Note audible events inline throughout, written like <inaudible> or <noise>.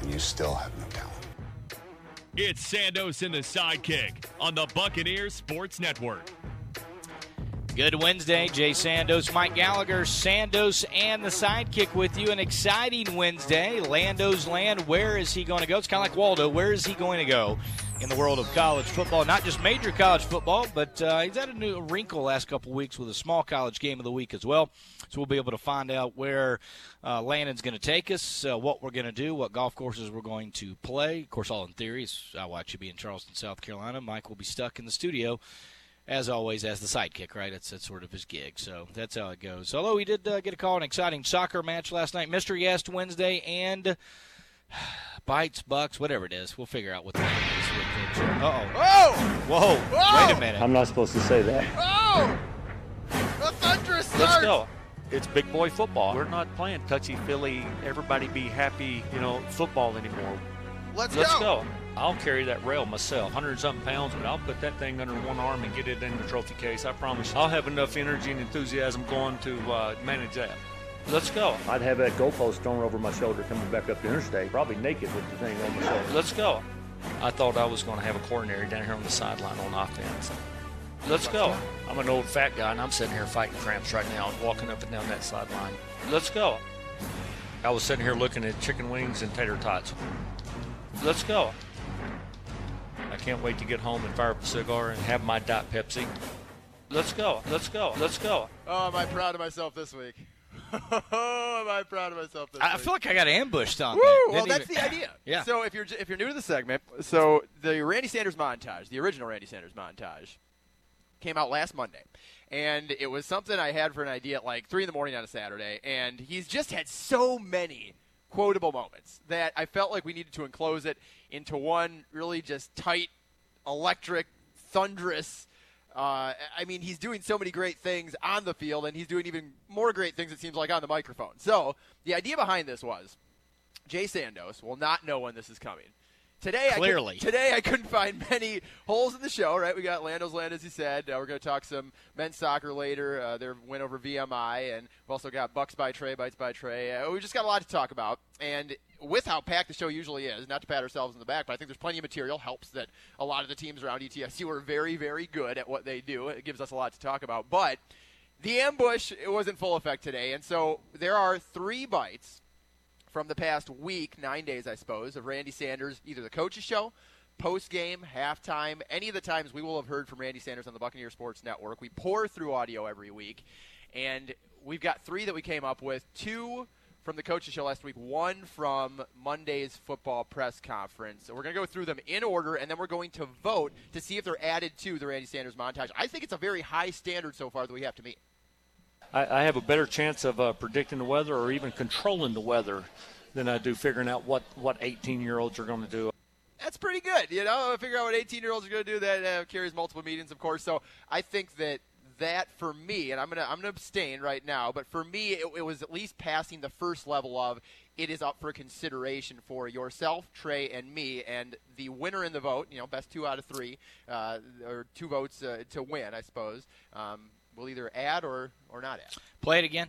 and you still have no talent. It's Sandos and the sidekick on the Buccaneers Sports Network. Good Wednesday, Jay Sandos, Mike Gallagher, Sandos, and the sidekick with you. An exciting Wednesday. Lando's land. Where is he going to go? It's kind of like Waldo. Where is he going to go in the world of college football? Not just major college football, but uh, he's had a new wrinkle last couple weeks with a small college game of the week as well. So we'll be able to find out where uh, Landon's going to take us, uh, what we're going to do, what golf courses we're going to play. Of course, all in theory. Is I watch you be in Charleston, South Carolina. Mike will be stuck in the studio as always, as the sidekick, right? That's, it's sort of his gig. So that's how it goes. Although he did uh, get a call, an exciting soccer match last night. Mystery guest Wednesday and <sighs> bites, bucks, whatever it is. We'll figure out what that is. Uh oh. Oh! Whoa. Wait a minute. I'm not supposed to say that. Oh! A thunderous start. Let's go. It's big boy football. We're not playing touchy feely, everybody be happy, you know, football anymore. Let's, Let's go. go. I'll carry that rail myself, 100 something pounds, but I'll put that thing under one arm and get it in the trophy case. I promise. I'll have enough energy and enthusiasm going to uh, manage that. Let's go. I'd have that goalpost thrown over my shoulder coming back up the interstate, probably naked with the thing on my shoulder. Let's go. I thought I was going to have a coronary down here on the sideline on offense. Let's go. I'm an old fat guy, and I'm sitting here fighting cramps right now and walking up and down that sideline. Let's go. I was sitting here looking at chicken wings and tater tots. Let's go. I can't wait to get home and fire up a cigar and have my Diet Pepsi. Let's go. Let's go. Let's go. Oh, am I proud of myself this week? oh, <laughs> am I proud of myself this I week? feel like I got ambushed on Woo! that. Well, that's even- the idea. <laughs> Yeah. So if you're if you're new to the segment, so the Randy Sanders montage, the original Randy Sanders montage, came out last Monday, and it was something I had for an idea at like three in the morning on a Saturday, and he's just had so many quotable moments that I felt like we needed to enclose it into one really just tight, electric, thunderous. Uh, I mean, he's doing so many great things on the field, and he's doing even more great things, it seems like, on the microphone. So, the idea behind this was Jay Sandos will not know when this is coming. Today, Clearly. I today I couldn't find <laughs> many holes in the show. Right, we got Lando's Land, as he said. Uh, we're going to talk some men's soccer later. Uh, their win over VMI, and we've also got Bucks by Trey, Bites by Trey. Uh, we just got a lot to talk about, and with how packed the show usually is, not to pat ourselves in the back, but I think there's plenty of material. Helps that a lot of the teams around ETSU are very, very good at what they do. It gives us a lot to talk about, but. The ambush it was in full effect today, and so there are three bites from the past week, nine days, I suppose, of Randy Sanders, either the coach's show, post game, halftime, any of the times we will have heard from Randy Sanders on the Buccaneer Sports Network. We pour through audio every week, and we've got three that we came up with two from the coach's show last week, one from Monday's football press conference. We're going to go through them in order, and then we're going to vote to see if they're added to the Randy Sanders montage. I think it's a very high standard so far that we have to meet. I, I have a better chance of uh, predicting the weather or even controlling the weather than I do figuring out what, what 18 year olds are going to do. that's pretty good. You know, figure out what 18 year olds are going to do. That uh, carries multiple meetings, of course. So I think that that for me, and I'm gonna I'm gonna abstain right now, but for me, it, it was at least passing the first level of it is up for consideration for yourself, Trey, and me, and the winner in the vote. You know, best two out of three, uh, or two votes uh, to win, I suppose. Um, we'll either add or or not add. Play it again.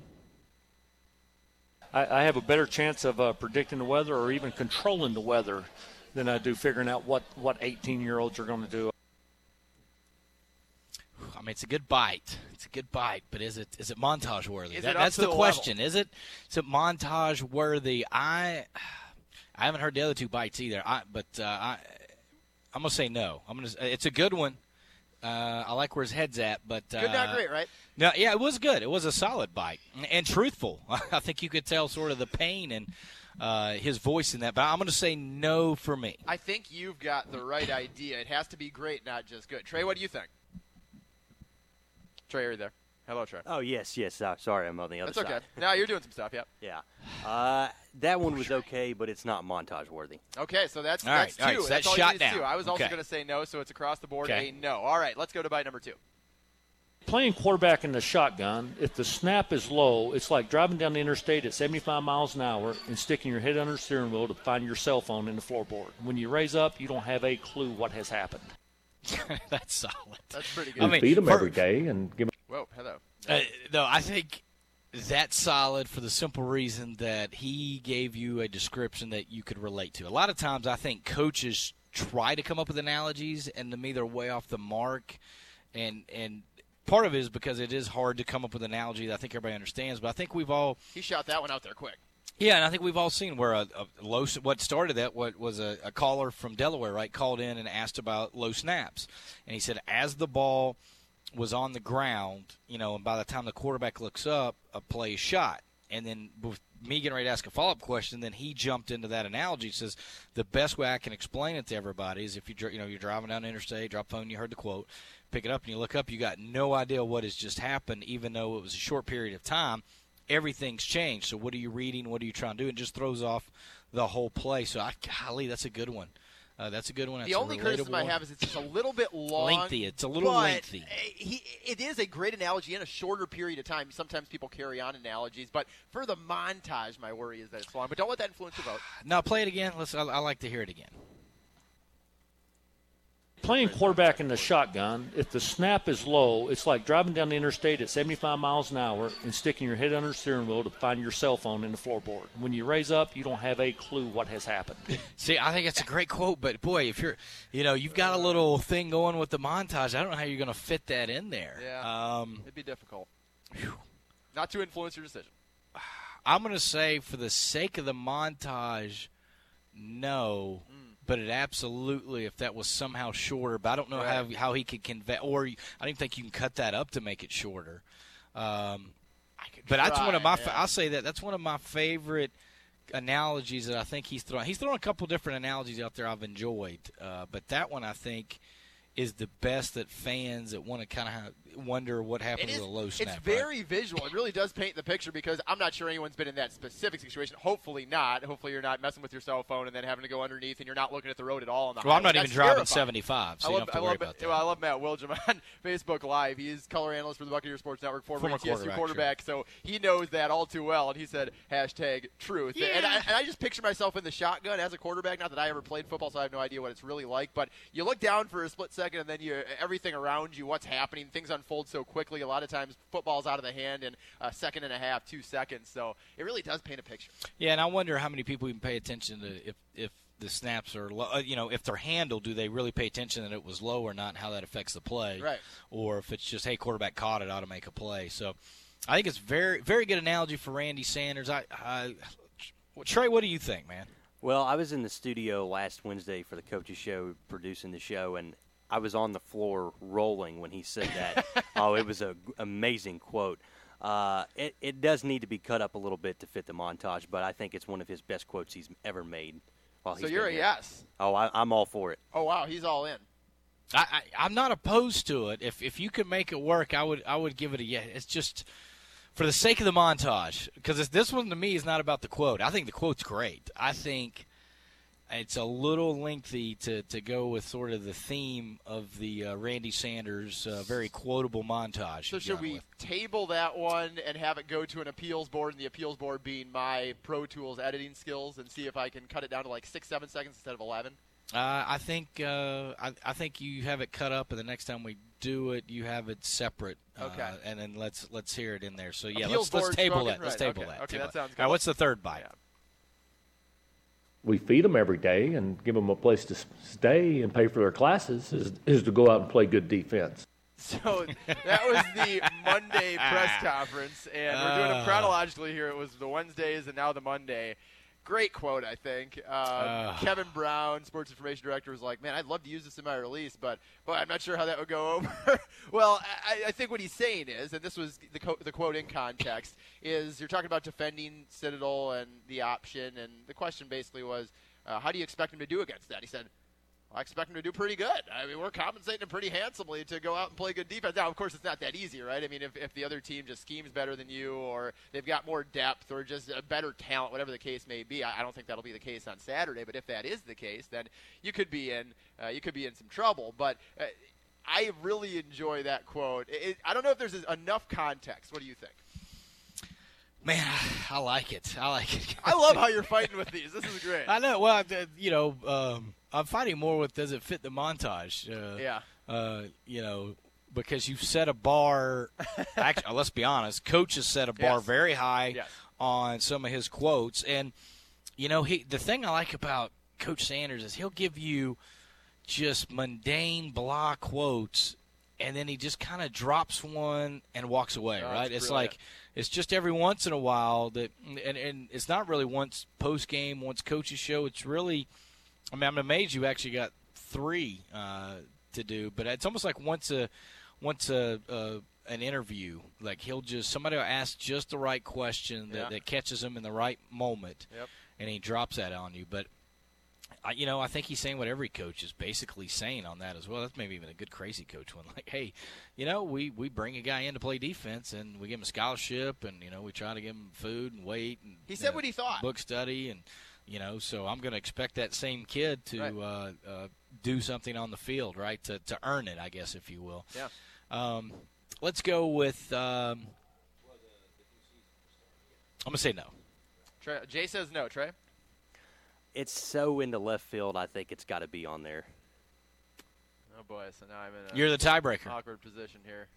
I, I have a better chance of uh, predicting the weather or even controlling the weather than I do figuring out what, what 18 year olds are going to do. I mean, it's a good bite. It's a good bite, but is it is it montage worthy? Is That- it that's the the question. Is it is it montage worthy? I I haven't heard the other two bites either. I, but uh, I, I'm gonna say no. I'm gonna. It's a good one. Uh, I like where his head's at, but uh, Good, not great, right? No, yeah, it was good. It was a solid bite and, and truthful. <laughs> I think you could tell sort of the pain and uh, his voice in that. But I'm going to say no for me. I think you've got the right idea. It has to be great, not just good. Trey, what do you think? Trey, are you there? Hello, Trey. Oh yes, yes. Uh, sorry, I'm on the other That's side. okay. now you're doing some stuff. Yep. Yeah. Uh, that one was okay, but it's not montage worthy. Okay, so that's All right, that's two. all right, so that's that's all shot you need is two. down. I was also going to say no, so it's across the board Okay. a no. All right, let's go to bite number two. Playing quarterback in the shotgun, if the snap is low, it's like driving down the interstate at 75 miles an hour and sticking your head under the steering wheel to find your cell phone in the floorboard. When you raise up, you don't have a clue what has happened. <laughs> That's solid. That's pretty good. I mean, feed them for- every day and give them. Whoa, hello. Uh, no, I think that's solid for the simple reason that he gave you a description that you could relate to. A lot of times, I think coaches try to come up with analogies, and to me, they're way off the mark. And and part of it is because it is hard to come up with an analogy that I think everybody understands. But I think we've all He shot that one out there quick. yeah, and I think we've all seen where a, a low what started that what was a, a caller from Delaware, right, called in and asked about low snaps, and he said as the ball was on the ground, you know, and by the time the quarterback looks up, a play is shot, and then with me getting ready to ask a follow up question, then he jumped into that analogy. He says the best way I can explain it to everybody is if you you know you're driving down the interstate, drop phone, you heard the quote, pick it up and you look up, you got no idea what has just happened, even though it was a short period of time everything's changed. So what are you reading? What are you trying to do? It just throws off the whole play. So I, golly, that's a good one. Uh, that's a good one. That's the only criticism I have is it's just a little bit long. Lengthy. It's a little lengthy. He, it is a great analogy in a shorter period of time. Sometimes people carry on analogies, but for the montage, my worry is that it's long. But don't let that influence your vote. Now play it again. Let's. I, I like to hear it again. Playing quarterback in the shotgun, if the snap is low, it's like driving down the interstate at 75 miles an hour and sticking your head under the steering wheel to find your cell phone in the floorboard. When you raise up, you don't have a clue what has happened. <laughs> See, I think it's a great quote, but boy, if you're, you know, you've got a little thing going with the montage. I don't know how you're going to fit that in there. Yeah, Um, it'd be difficult. Not to influence your decision. <sighs> I'm going to say, for the sake of the montage, no. Mm. But it absolutely, if that was somehow shorter, but I don't know Right. how how he could convey, or I don't think you can cut that up to make it shorter. Um, but that's one of my. Yeah. I'll say that that's one of my favorite analogies that I think he's thrown. He's thrown a couple different analogies out there I've enjoyed, uh, but that one I think is the best that fans that want to kind of wonder what happened It to is, the low snap. it's right? very visual. It really does paint the picture because I'm not sure anyone's been in that specific situation. Hopefully not. Hopefully you're not messing with your cell phone and then having to go underneath and you're not looking at the road at all. On the Well, I'm highway. not even driving terrifying. 75, so I you love, don't have to I worry love, about that. Well, I love Matt Wilgem on <laughs> Facebook Live. He's color analyst for the Buccaneers Sports Network, former, Former ETSU quarterback, quarterback, so he knows that all too well. And he said hashtag truth. And, I, and I just picture myself in the shotgun as a quarterback. Not that I ever played football, so I have no idea what it's really like. But you look down for a split second, and then you everything around you, what's happening, things unfold so quickly. A lot of times, football's out of the hand in a second and a half, two seconds. So it really does paint a picture. Yeah, and I wonder how many people even pay attention to if if the snaps are low. uh, You know, if they're handled, do they really pay attention that it was low or not, and how that affects the play? Right. Or if it's just hey, quarterback caught it, ought to make a play. So, I think it's very very good analogy for Randy Sanders. I, I Trey, what do you think, man? Well, I was in the studio last Wednesday for the coaches show, producing the show, and I was on the floor rolling when he said that. <laughs> oh, it was an amazing quote. Uh, it, it does need to be cut up a little bit to fit the montage, but I think it's one of his best quotes he's ever made. While So you're a here. yes. Oh, I, I'm all for it. Oh wow, he's all in. I, I I'm not opposed to it. If if you could make it work, I would I would give it a yes. It's just for the sake of the montage because this one to me is not about the quote. I think the quote's great. I think it's a little lengthy to, to go with sort of the theme of the uh, Randy Sanders uh, very quotable montage. So should we with. table that one and have it go to an appeals board, and the appeals board being my Pro Tools editing skills, and see if I can cut it down to like six, seven seconds instead of eleven? Uh, I think uh, I, I think you have it cut up, and the next time we do it, you have it separate. Uh, Okay. and then let's let's hear it in there. So yeah, Appeals let's, let's table spoken? that. Let's table okay. that. Okay, table that sounds All right, good. what's the third bite? We feed them every day and give them a place to stay and pay for their classes. Is, is to go out and play good defense. So that was the Monday press <laughs> conference, and we're doing Ah. it chronologically here. It was the Wednesdays and now the Monday. Great quote, I think. Um, Kevin Brown, sports information director, was like, "Man, I'd love to use this in my release, but boy, I'm not sure how that would go over." <laughs> well, I, I think what he's saying is, and this was the, co- the quote in context, is you're talking about defending Citadel and the option, and the question basically was, uh, "How do you expect him to do against that?" He said, I expect him to do pretty good. I mean, we're compensating him pretty handsomely to go out and play good defense. Now, of course, it's not that easy, right? I mean, if, if the other team just schemes better than you, or they've got more depth, or just a better talent, whatever the case may be, I, I don't think that'll be the case on Saturday. But if that is the case, then you could be in uh, you could be in some trouble. But uh, I really enjoy that quote. It, it, I don't know if there's enough context. What do you think? Man, I like it. I like it. I love how you're fighting with these. This is great. <laughs> I know. Well, you know, um, I'm fighting more with does it fit the montage? Uh, yeah. Uh, you know, because you've set a bar. <laughs> actually, let's be honest. Coach has set a bar Yes. very high Yes. on some of his quotes, and you know, he the thing I like about Coach Sanders is he'll give you just mundane blah quotes, and then he just kind of drops one and walks away. Oh, right? It's brilliant. like it's just every once in a while that, and, and it's not really once post game, once coaches show. It's really, I mean, I'm amazed you actually got three uh, to do, but it's almost like once a, once a, uh, an interview, like he'll just somebody will ask just the right question that, Yeah. that catches him in the right moment, Yep. and he drops that on you. But I, you know, I think he's saying what every coach is basically saying on that as well. That's maybe even a good crazy coach one. <laughs> Like, hey, you know, we we bring a guy in to play defense, and we give him a scholarship, and you know, we try to give him food and weight, and He said know, what he thought. book study, and you know, so I'm going to expect that same kid to Right. uh, uh, do something on the field, right, to to earn it, I guess, if you will. Yeah. Um, let's go with. Um, I'm gonna say no. Trey, Jay says no. Trey. It's so into left field. I think it's got to be on there. Oh boy, so now I'm in a You're the tiebreaker. awkward position here.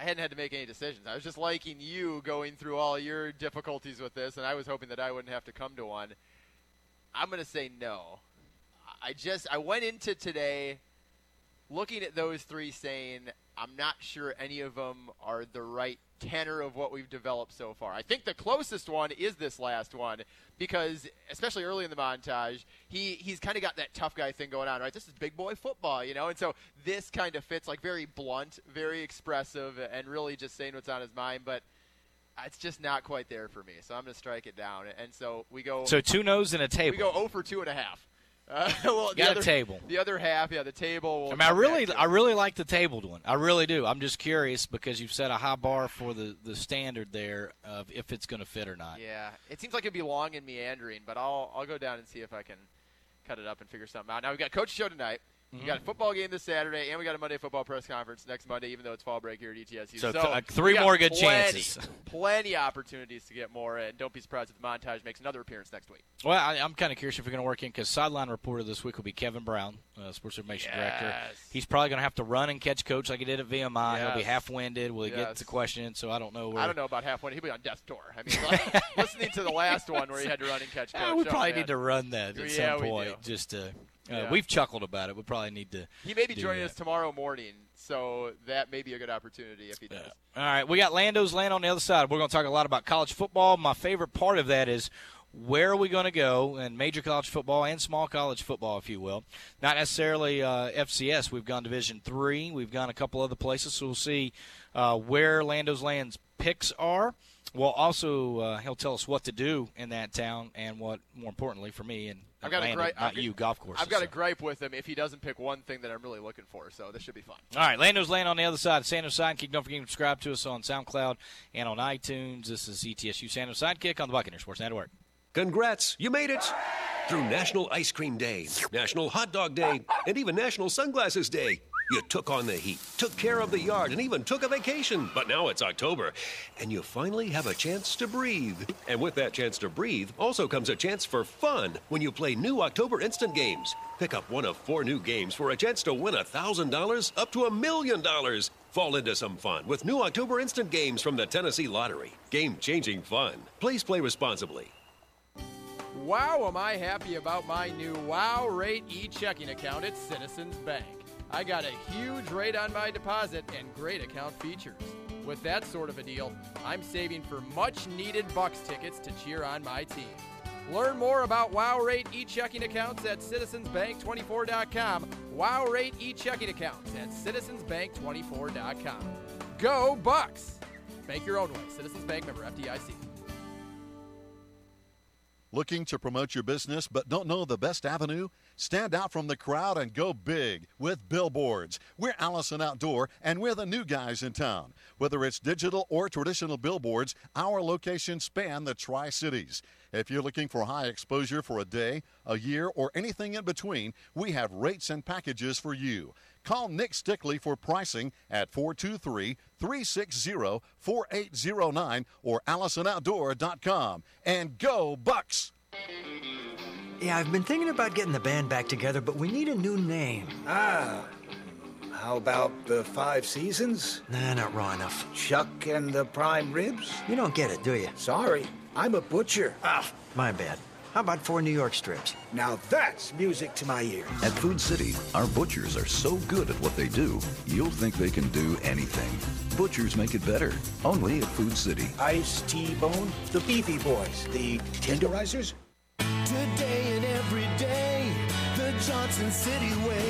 I hadn't had to make any decisions. I was just liking you going through all your difficulties with this, and I was hoping that I wouldn't have to come to one. I'm going to say no. I just I went into today looking at those three, saying I'm not sure any of them are the right tenor of what we've developed so far. I think the closest one is this last one because, especially early in the montage, he he's kind of got that tough guy thing going on, right? This is big boy football, you know, and so this kind of fits like very blunt, very expressive, and really just saying what's on his mind, but. It's just not quite there for me, so I'm going to strike it down. And so we go. So two no's and a table. We go 0 for two and a half. Uh, <laughs> well, the Got a other, table. The other half, yeah, the table. Will I mean, I really. I really like the tabled one. I really do. I'm just curious because you've set a high bar for the, the standard there of if it's going to fit or not. Yeah, it seems like it'd be long and meandering, but I'll I'll go down and see if I can cut it up and figure something out. Now we've got coach show tonight. We got a football game this Saturday, and we got a Monday football press conference next Monday, even though it's fall break here at ETSU. So th- uh, three more good plenty, chances. plenty opportunities to get more, and don't be surprised if the montage makes another appearance next week. Well, I, I'm kind of curious if you're going to work in because sideline reporter this week will be Kevin Brown, uh, sports information director. He's probably going to have to run and catch coach like he did at VMI. He'll be half winded. Will he get Yes. to question? So I don't know. Where, I don't know about half winded. He'll be on death's door. I mean, like, <laughs> <laughs> listening to the last one where he had to run and catch coach. Yeah, we oh, probably man. need to run that at Yeah, some point. Just to, uh, Yeah. we've chuckled about it. We probably need to. He may be joining that. us tomorrow morning, so that may be a good opportunity if he does. All right, we got Lando's Land on the other side. We're going to talk a lot about college football. My favorite part of that is where are we going to go in major college football and small college football, if you will. Not necessarily uh, FCS. We've gone Division three. We've gone a couple other places, so we'll see uh, where Lando's Land's picks are. Well, also uh, he'll tell us what to do in that town and what, more importantly, for me and I've got a Landon, gripe. not you, golf courses. I've got a gripe with him if he doesn't pick one thing that I'm really looking for. So this should be fun. All right, Lando's Land on the other side. Sando's Sidekick. Don't forget to subscribe to us on SoundCloud and on iTunes. This is ETSU Sando's Sidekick on the Buccaneer Sports Network. Congrats, you made it! Through National Ice Cream Day, National Hot Dog Day, and even National Sunglasses Day. You took on the heat, took care of the yard, and even took a vacation. But now it's October, and you finally have a chance to breathe. And with that chance to breathe also comes a chance for fun when you play new October Instant Games. Pick up one of four new games for a chance to win $1,000 up to a million dollars. Fall into some fun with new October Instant Games from the Tennessee Lottery. Game changing fun. Please play responsibly. Wow, am I happy about my new Wow Rate e checking account at Citizens Bank. I got a huge rate on my deposit and great account features. With that sort of a deal, I'm saving for much needed Bucks tickets to cheer on my team. Learn more about Wow Rate e-checking accounts at citizensbank24.com. Wow Rate e-checking accounts at citizensbank24.com. Go Bucks! Bank your own way. Citizens Bank member FDIC. Looking to promote your business but don't know the best avenue? Stand out from the crowd and go big with billboards. We're Allison Outdoor and we're the new guys in town. Whether it's digital or traditional billboards, our locations span the Tri Cities. If you're looking for high exposure for a day, a year, or anything in between, we have rates and packages for you. Call Nick Stickley for pricing at 423 360 4809 or AllisonOutdoor.com. And go, Bucks! Yeah, I've been thinking about getting the band back together, but we need a new name. Ah. How about the Five Seasons? Nah, not raw enough. Chuck and the Prime Ribs? You don't get it, do you? Sorry, I'm a butcher. Ah, my bad. How about four New York strips? Now that's music to my ears. At Food City, our butchers are so good at what they do, you'll think they can do anything. Butchers make it better. Only at Food City. Ice T-Bone, the Beefy Boys, the Tenderizers. Johnson City way.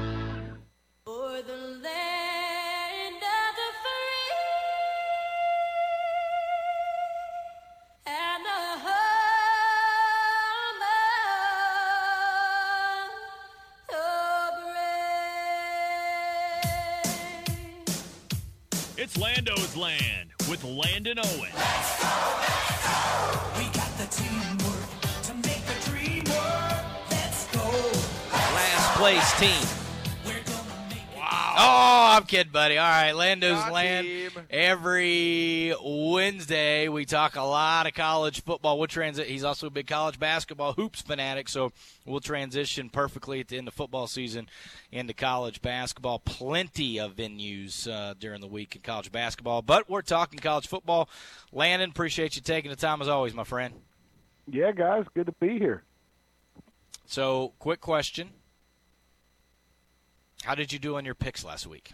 With Landon Owen. We got the teamwork to make the dream work. Let's go. Last place team. Oh, I'm kidding, buddy. All right, Lando's Got Land. team. Every Wednesday, we talk a lot of college football. We'll transit. He's also a big college basketball hoops fanatic, so we'll transition perfectly at the end of football season into college basketball. Plenty of venues uh, during the week in college basketball, but we're talking college football. Landon, appreciate you taking the time as always, my friend. Yeah, guys, good to be here. So, quick question. How did you do on your picks last week?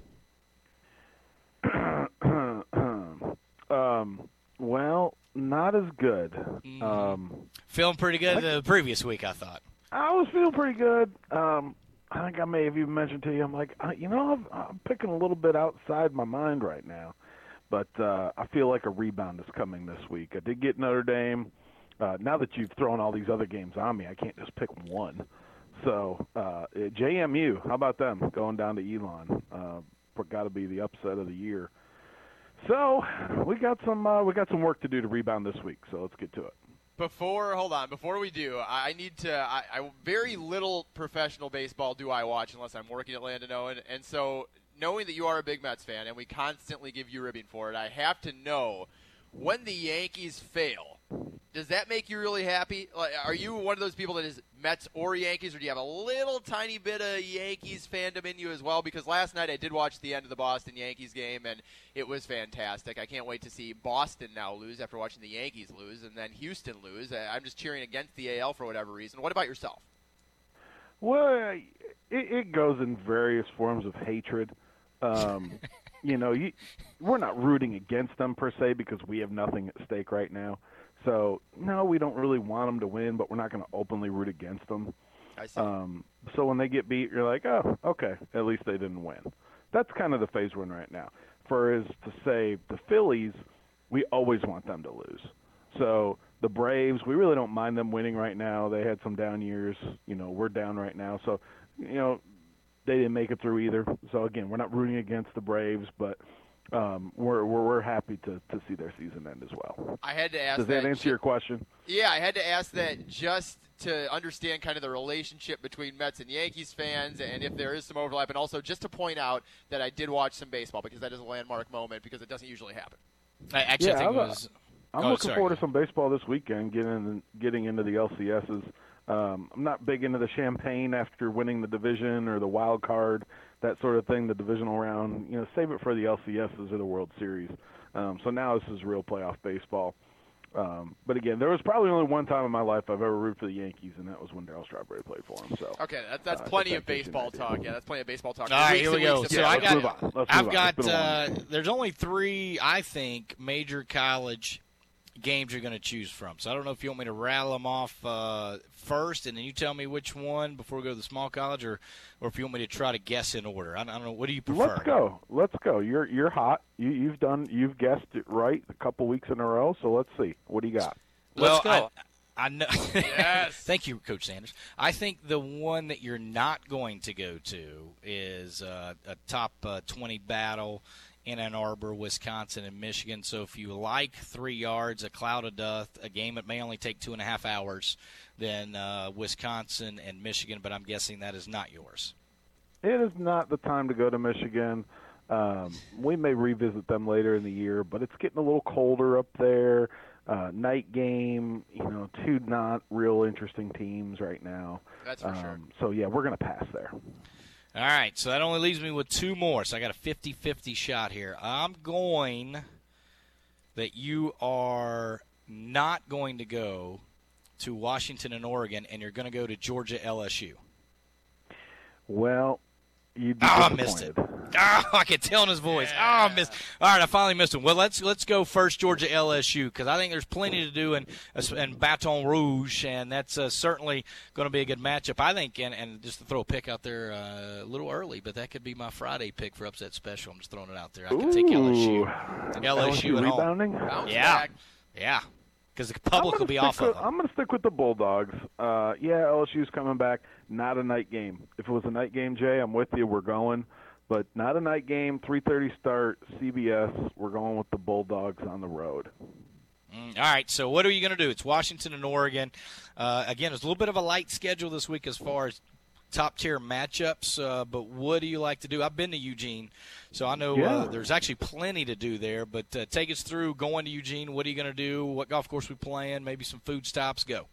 <clears throat> um, well, not as good. Mm-hmm. Um, Feeling pretty good the previous week, I thought. I was feeling pretty good. Um, I think I may have even mentioned to you. I'm like, uh, you know, I'm, I'm picking a little bit outside my mind right now, but uh, I feel like a rebound is coming this week. I did get Notre Dame. Uh, now that you've thrown all these other games on me, I can't just pick one. So uh, JMU, how about them going down to Elon? Uh, got to be the upset of the year. So we got some uh, we got some work to do to rebound this week. So let's get to it. Before, hold on. Before we do, I I need to. I, I very little professional baseball do I watch unless I'm working at Landon Owen, and so knowing that you are a big Mets fan and we constantly give you ribbing for it, I have to know when the Yankees fail. Does that make you really happy? Are you one of those people that is Mets or Yankees, or do you have a little tiny bit of Yankees fandom in you as well? Because last night I did watch the end of the Boston Yankees game, and it was fantastic. I can't wait to see Boston now lose after watching the Yankees lose, and then Houston lose. I'm just cheering against the AL for whatever reason. What about yourself? Well, it, it goes in various forms of hatred. Um, <laughs> you know, you, we're not rooting against them per se because we have nothing at stake right now. So no, we don't really want them to win, but we're not going to openly root against them. I see. Um, so when they get beat, you're like, oh, okay, at least they didn't win. That's kind of the phase we're in right now. For as to say the Phillies, we always want them to lose. So the Braves, we really don't mind them winning right now. They had some down years. You know, we're down right now, so you know they didn't make it through either. So again, we're not rooting against the Braves, but um, we're, we're we're happy to to see their season end as well. I had to ask. Does that, answer your question? Yeah, I had to ask that just to understand kind of the relationship between Mets and Yankees fans, and if there is some overlap, and also just to point out that I did watch some baseball because that is a landmark moment because it doesn't usually happen. I actually yeah, think I'm, it was. I'm oh, looking sorry. forward to some baseball this weekend. Getting getting into the LCSs. Um, I'm not big into the champagne after winning the division or the wild card, that sort of thing. The divisional round, you know, save it for the LCSs or the World Series. Um, so now this is real playoff baseball. Um, but again, there was probably only one time in my life I've ever rooted for the Yankees, and that was when Darryl Strawberry played for them. So Okay, that, that's uh, plenty if of that gives you an baseball talk. Yeah, that's plenty of baseball talk. All right, here we go. So of I let's move got, on. Let's I've on. got. It's been a long Uh, there's only three, I think, major college games you're going to choose from. So I don't know if you want me to rattle them off uh, first, and then you tell me which one before we go to the small college, or or if you want me to try to guess in order. I don't, I don't know. What do you prefer? Let's go. Let's go. You're you're hot. You you've done you've guessed it right a couple weeks in a row. So let's see. What do you got? Well, go. I, I know. Yes. <laughs> Thank you, Coach Sanders. I think the one that you're not going to go to is uh, a top uh, 20 battle in Ann Arbor, Wisconsin, and Michigan. So if you like three yards, a cloud of dust, a game that may only take two and a half hours, then uh, Wisconsin and Michigan. But I'm guessing that is not yours. It is not the time to go to Michigan. Um, we may revisit them later in the year, but it's getting a little colder up there. Uh, night game, you know, two not real interesting teams right now. That's for um, sure. So yeah, we're gonna pass there. All right, so that only leaves me with two more. So I got a 50 50 shot here. I'm going that you are not going to go to Washington and Oregon, and you're going to go to Georgia LSU. Well, you'd be Oh, I missed it. Oh, I can tell in his voice. Oh, I missed. All right, I finally missed him. Well, let's let's go first Georgia LSU because I think there's plenty to do in in Baton Rouge, and that's uh, certainly going to be a good matchup. I think, and, and just to throw a pick out there uh, a little early, but that could be my Friday pick for upset special. I'm just throwing it out there. I could take LSU. Ooh. LSU at home. rebounding. Bounce Yeah, back. yeah, because the public will be off with, of them. I'm going to stick with the Bulldogs. Uh, yeah, LSU's coming back. Not a night game. If it was a night game, Jay, I'm with you. We're going, but not a night game. 3:30 start. CBS. We're going with the Bulldogs on the road. Mm, All right, so what are you going to do? It's Washington and Oregon. Uh, again, it's a little bit of a light schedule this week as far as top tier matchups. Uh, but what do you like to do? I've been to Eugene, so I know Yeah. uh, there's actually plenty to do there. But uh, take us through going to Eugene. What are you going to do? What golf course we playing? Maybe some food stops. Go.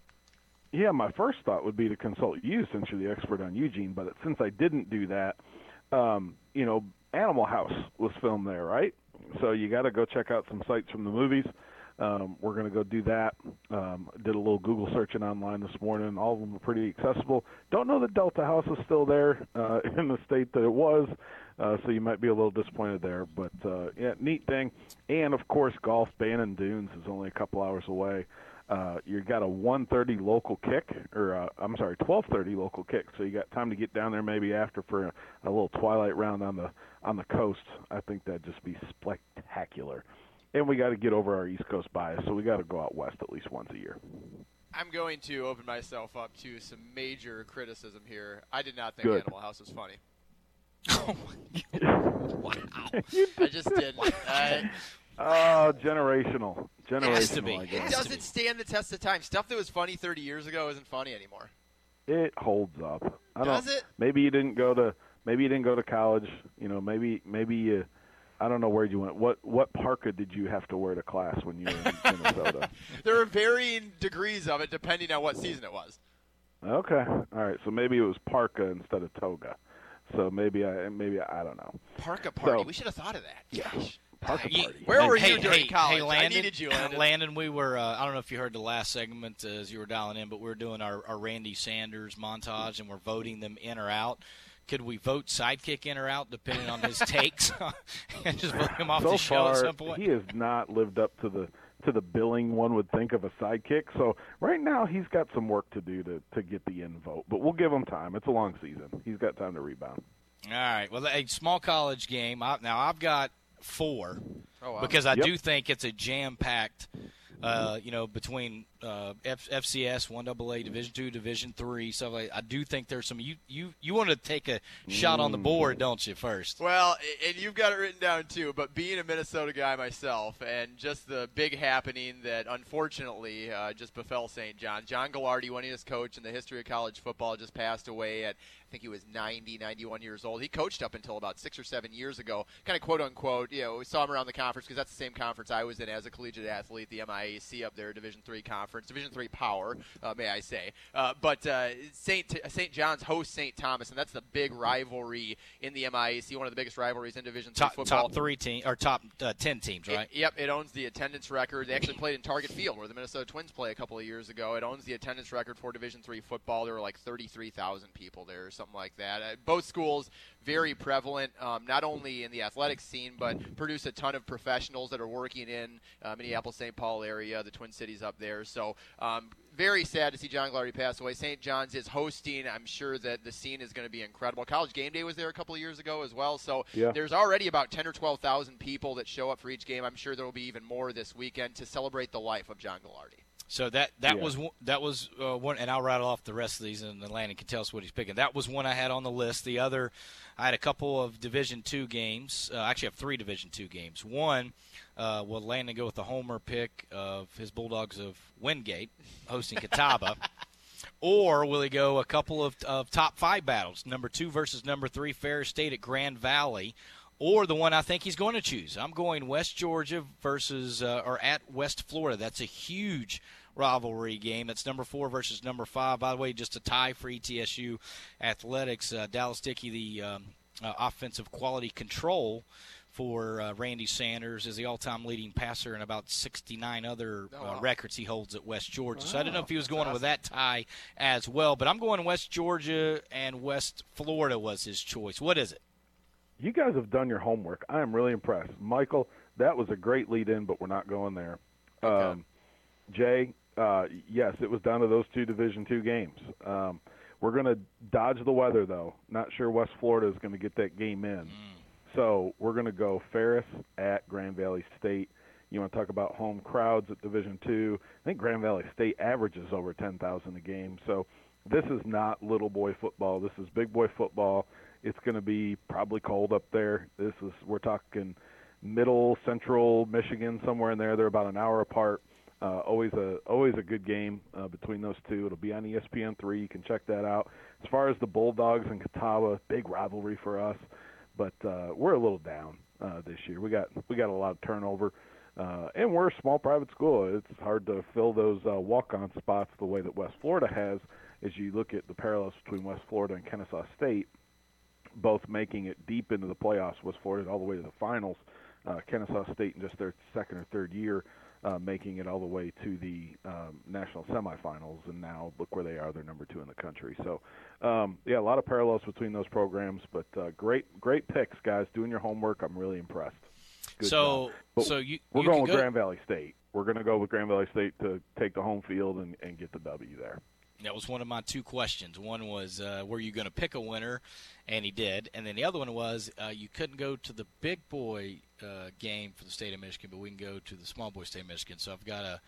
Yeah, my first thought would be to consult you since you're the expert on Eugene. But since I didn't do that, um, you know, Animal House was filmed there, right? So you got to go check out some sites from the movies. Um, we're going to go do that. Um, did a little Google searching online this morning. All of them are pretty accessible. Don't know that Delta House is still there uh, <laughs> in the state that it was, uh, so you might be a little disappointed there. But uh, yeah, neat thing. And of course, golf Bandon Dunes is only a couple hours away. Uh, you got a 1:30 local kick, or uh, I'm sorry, 12:30 local kick. So you got time to get down there maybe after for a, a little twilight round on the on the coast. I think that'd just be spectacular. And we got to get over our East Coast bias, so we got to go out west at least once a year. I'm going to open myself up to some major criticism here. I did not think Good. Animal House was funny. <laughs> Oh my god! Wow. <laughs> I just didn't. I, Oh, generational, generational. has to be. I it doesn't stand the test of time. Stuff that was funny 30 years ago isn't funny anymore. It holds up. I Does don't, it? Maybe you didn't go to. Maybe you didn't go to college. You know, maybe maybe you. I don't know where you went. What what parka did you have to wear to class when you were in <laughs> Minnesota? There are varying degrees of it depending on what season it was. Okay, all right. So maybe it was parka instead of toga. So maybe I maybe I don't know. Parka party. So- we should have thought of that. Yeah. Gosh. Parka Ye- party. Where were hey, you during hey, college? Hey, Landon, I needed you, <laughs> Landon. Landon, we were. Uh, I don't know if you heard the last segment uh, as you were dialing in, but we are doing our, our Randy Sanders montage, and we're voting them in or out. Could we vote sidekick in or out depending on his takes, <laughs> <laughs> and just vote him off so the show far, at some point? he has not lived up to the to the billing one would think of a sidekick. So right now he's got some work to do to to get the in vote, but we'll give him time. It's a long season. He's got time to rebound. All right. Well, a small college game. I, now I've got four Oh, wow. because I Yep. do think it's a jam-packed, uh, you know, between uh, F- FCS, one AA, Division two, Division three, So. I do think there's some. You you you want to take a shot on the board, don't you? First. Well, and you've got it written down too. But being a Minnesota guy myself, and just the big happening that unfortunately uh, just befell St. John. John Gagliardi, winningest coach in the history of college football, just passed away at I think he was 90, 91 years old. He coached up until about six or seven years ago, kind of quote unquote. You know, we saw him around the conference because that's the same conference I was in as a collegiate athlete, the MIAC up there, Division three conference, Division three power, uh, may I say. Uh, but uh, Saint St. John's hosts St. Thomas, and that's the big rivalry in the MIAC, one of the biggest rivalries in Division three football. top three team or top uh, ten teams, right? It, yep, it owns the attendance record. They actually played in Target Field, where the Minnesota Twins play a couple of years ago. It owns the attendance record for Division three football. There were like 33,000 people there, or something like that. Uh, both schools very prevalent, um, not only in the athletics scene, but produce a ton of professionals that are working in uh, Minneapolis, St. Paul area, the Twin Cities up there. So. Um, very sad to see John Gagliardi pass away. St. John's is hosting. I'm sure that the scene is going to be incredible. College Game Day was there a couple of years ago as well. So Yeah. there's already about 10 or 12,000 people that show up for each game. I'm sure there will be even more this weekend to celebrate the life of John Gagliardi. So that that Yeah. was one- that was uh, one, and I'll rattle off the rest of these, and then Landon can tell us what he's picking. That was one I had on the list. The other, I had a couple of Division two games. Uh, I actually, have three Division two games. One, uh, will Landon go with the homer pick of his Bulldogs of Wingate hosting Catawba, <laughs> or will he go a couple of, of top five battles, number two versus number three, Ferris State at Grand Valley? or the one I think he's going to choose. I'm going West Georgia versus uh, or at West Florida. That's a huge rivalry game. That's number four versus number five. By the way, just a tie for ETSU athletics. Uh, Dallas Dickey, the um, uh, offensive quality control for uh, Randy Sanders, is the all-time leading passer and about 69 other Oh, uh, wow. records he holds at West Georgia. so I didn't know if he was that's going with that tie as well. But I'm going West Georgia and West Florida was his choice. What is it? You guys have done your homework. I am really impressed. Michael, that was a great lead in, but we're not going there. Um, Jay, uh, yes, it was down to those two Division two games. Um, we're going to dodge the weather, though. Not sure West Florida is going to get that game in. So we're going to go Ferris at Grand Valley State. You want to talk about home crowds at Division Two? I think Grand Valley State averages over ten thousand a game. So this is not little boy football. This is big boy football. It's going to be probably cold up there. This is we're talking middle central Michigan somewhere in there. They're about an hour apart. Uh, always a always a good game uh, between those two. It'll be on ESPN three. You can check that out. As far as the Bulldogs and Catawba, big rivalry for us, but uh, we're a little down uh, this year. We got we got a lot of turnover, uh, and we're a small private school. It's hard to fill those uh, walk-on spots the way that West Florida has. As you look at the parallels between West Florida and Kennesaw State, both making it deep into the playoffs. West Florida all the way to the finals. Uh, Kennesaw State in just their second or third year, uh, making it all the way to the um, national semifinals, and now look where they are. They're number two in the country. So, um, yeah, a lot of parallels between those programs, but uh, great, great picks, guys. Doing your homework, I'm really impressed. Good So-. So you- we're you going with go- Grand Valley State. We're going to go with Grand Valley State to take the home field and, and get the W there. That was one of my two questions. One was, uh, were you going to pick a winner? And he did. And then the other one was, uh, you couldn't go to the big boy uh, game for the state of Michigan, but we can go to the small boy state of Michigan. So I've got to.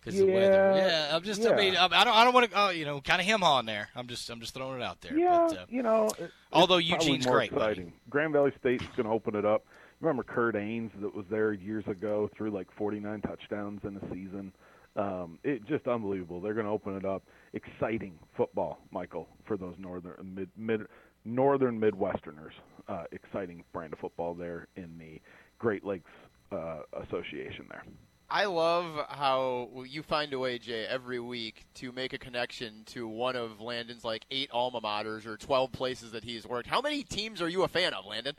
Because the weather, Yeah, yeah. I'm just, yeah. I mean, I don't, I don't want to, uh, you know, kind of him on there. I'm just, I'm just throwing it out there. Yeah, but, uh, you know. it- although Eugene's more great, buddy. exciting. Grand Valley State's going to open it up. Remember Curt Anes that was there years ago, threw like 49 touchdowns in a season. Um, it just unbelievable. They're going to open it up. Exciting football, Michael, for those northern mid, mid northern Midwesterners. Uh, exciting brand of football there in the Great Lakes uh, Association there. I love how you find a way, Jay, every week to make a connection to one of Landon's like eight alma maters or 12 places that he's worked. How many teams are you a fan of, Landon?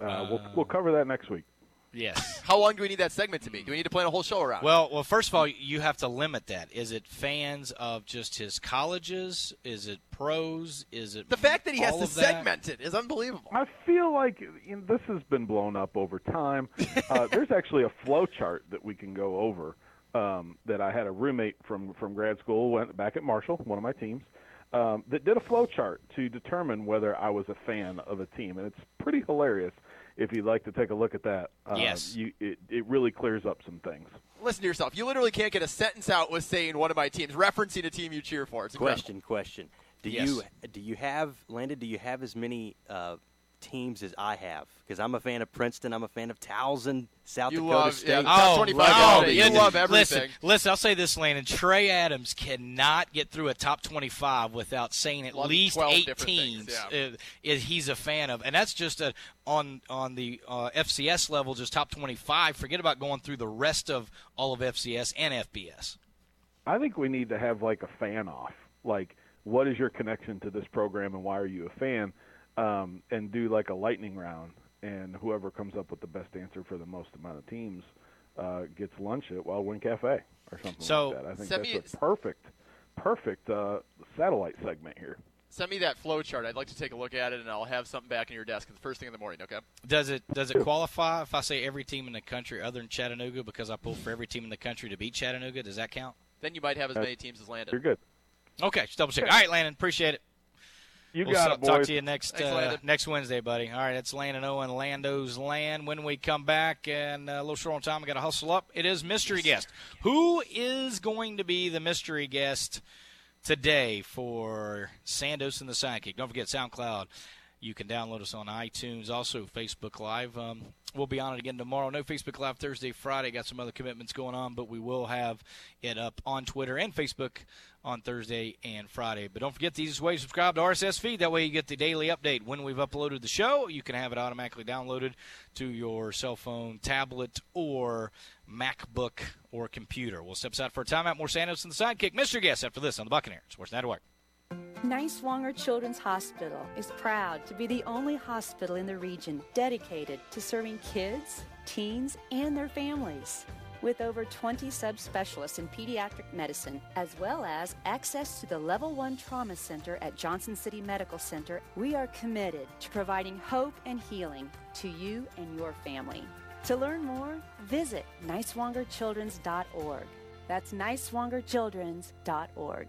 Uh, we'll we'll cover that next week. Yes. <laughs> How long do we need that segment to be? Do we need to plan a whole show around? Well, well, first of all, you have to limit that. Is it fans of just his colleges? Is it pros? Is it the fact that he has all to of that? segment it is unbelievable. I feel like you know, this has been blown up over time. <laughs> Uh, there's actually a flow chart that we can go over. Um, that I had a roommate from from grad school went back at Marshall, one of my teams, um, that did a flow chart to determine whether I was a fan of a team, and it's pretty hilarious. If you'd like to take a look at that, uh, Yes. you, it, it really clears up some things. listen to yourself. You literally can't get a sentence out with saying one of my teams, referencing a team you cheer for. It's incredible. Question, question. Do Yes. you do you have Landon? Do you have as many uh, teams as I have? Because I'm a fan of Princeton. I'm a fan of Towson, South You Dakota love- State. yeah, top 25 wow. all. You Listen, love everything. Listen, listen, I'll say this, Landon. Trey Adams cannot get through a top 25 without saying at Loving least 12 eight teams things, uh, is he's a fan of, and that's just a, on on the uh, FCS level, just top 25. Forget about going through the rest of all of FCS and FBS. I think we need to have like a fan off. Like, what is your connection to this program and why are you a fan? Um, and do like a lightning round, and whoever comes up with the best answer for the most amount of teams uh, gets lunch at Wild Wing Cafe or something So, like that. I think send that's me- a perfect, perfect uh, satellite segment here. Send me that flow chart. I'd like to take a look at it, and I'll have something back in your desk the first thing in the morning. Okay. Does it does it qualify if I say every team in the country other than Chattanooga because I pulled for every team in the country to beat Chattanooga? Does that count? Then you might have as many teams as Landon. You're good. Okay, just double check. All right, Landon, appreciate it. You we'll got so- it, Talk to you next Thanks, uh, next Wednesday, buddy. All right, it's Landon Owen, Lando's Land. When we come back, and uh, a little short on time, we got to hustle up. It is mystery guest. Who is going to be the mystery guest today for Sandos and the Sidekick? Don't forget SoundCloud. You can download us on iTunes, also Facebook Live. Um, we'll be on it again tomorrow. No Facebook Live Thursday, Friday. Got some other commitments going on, but we will have it up on Twitter and Facebook on Thursday and Friday. But don't forget the easiest way to subscribe to RSS feed. That way you get the daily update when we've uploaded the show. You can have it automatically downloaded to your cell phone, tablet, or MacBook or computer. We'll step aside for a timeout. More Sandos and the Sidekick. Mr. Guest after this on the Buccaneers Sports Network. Niswonger Children's Hospital is proud to be the only hospital in the region dedicated to serving kids, teens, and their families. With over 20 subspecialists in pediatric medicine, as well as access to the Level 1 Trauma Center at Johnson City Medical Center, we are committed to providing hope and healing to you and your family. To learn more, visit niswongerchildrens.org. That's niswongerchildrens.org.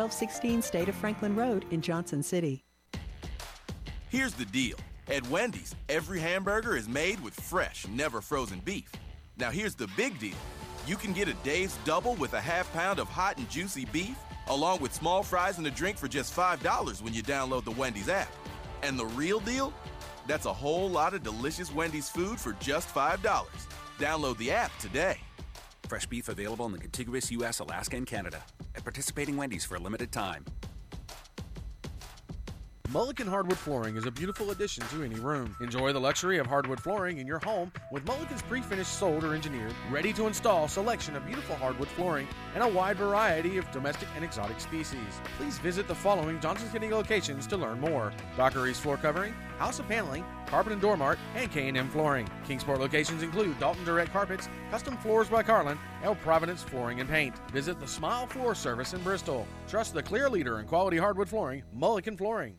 1216 State of Franklin Road in Johnson City. Here's the deal. At Wendy's, every hamburger is made with fresh, never frozen beef. Now here's the big deal. You can get a Dave's double with a half pound of hot and juicy beef, along with small fries and a drink for just $5 when you download the Wendy's app. And the real deal? That's a whole lot of delicious Wendy's food for just $5. Download the app today. Fresh beef available in the contiguous U.S., Alaska, and Canada. At participating Wendy's for a limited time. Mullican Hardwood Flooring is a beautiful addition to any room. Enjoy the luxury of hardwood flooring in your home with Mullican's pre-finished sold or engineered, ready to install selection of beautiful hardwood flooring and a wide variety of domestic and exotic species. Please visit the following Johnson City locations to learn more. Docker East Floor Covering, House of Paneling, Carpet and Door Mart, and K&M Flooring. Kingsport locations include Dalton Direct Carpets, Custom Floors by Carlin, El Providence Flooring and Paint. Visit the Smile Floor Service in Bristol. Trust the clear leader in quality hardwood flooring, Mulligan Flooring.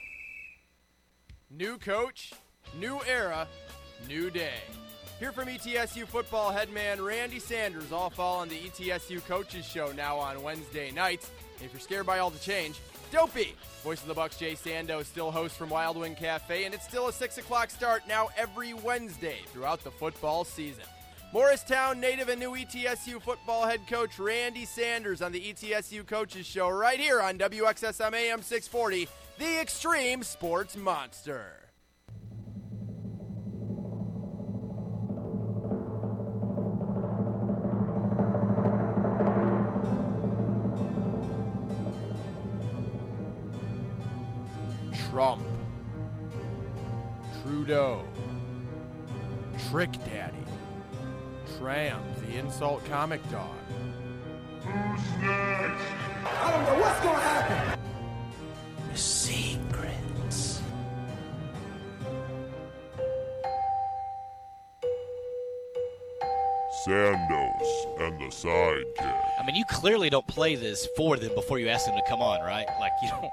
New coach, new era, new day. Here from ETSU football headman Randy Sanders all fall on the ETSU Coaches Show now on Wednesday nights. And if you're scared by all the change, Dopey, voice of the Bucks, Jay Sando, still host from Wild Wing Cafe, and it's still a 6 o'clock start now every Wednesday throughout the football season. Morristown native and new ETSU football head coach Randy Sanders on the ETSU Coaches Show right here on WXSM AM 640, the Extreme Sports Monster. Trump, Trudeau, Trick Daddy, Triumph, the insult comic dog. Who's next? I don't know what's gonna happen. Sandos and the Sidekick. I mean, you clearly don't play this for them before you ask them to come on, right? Like you don't.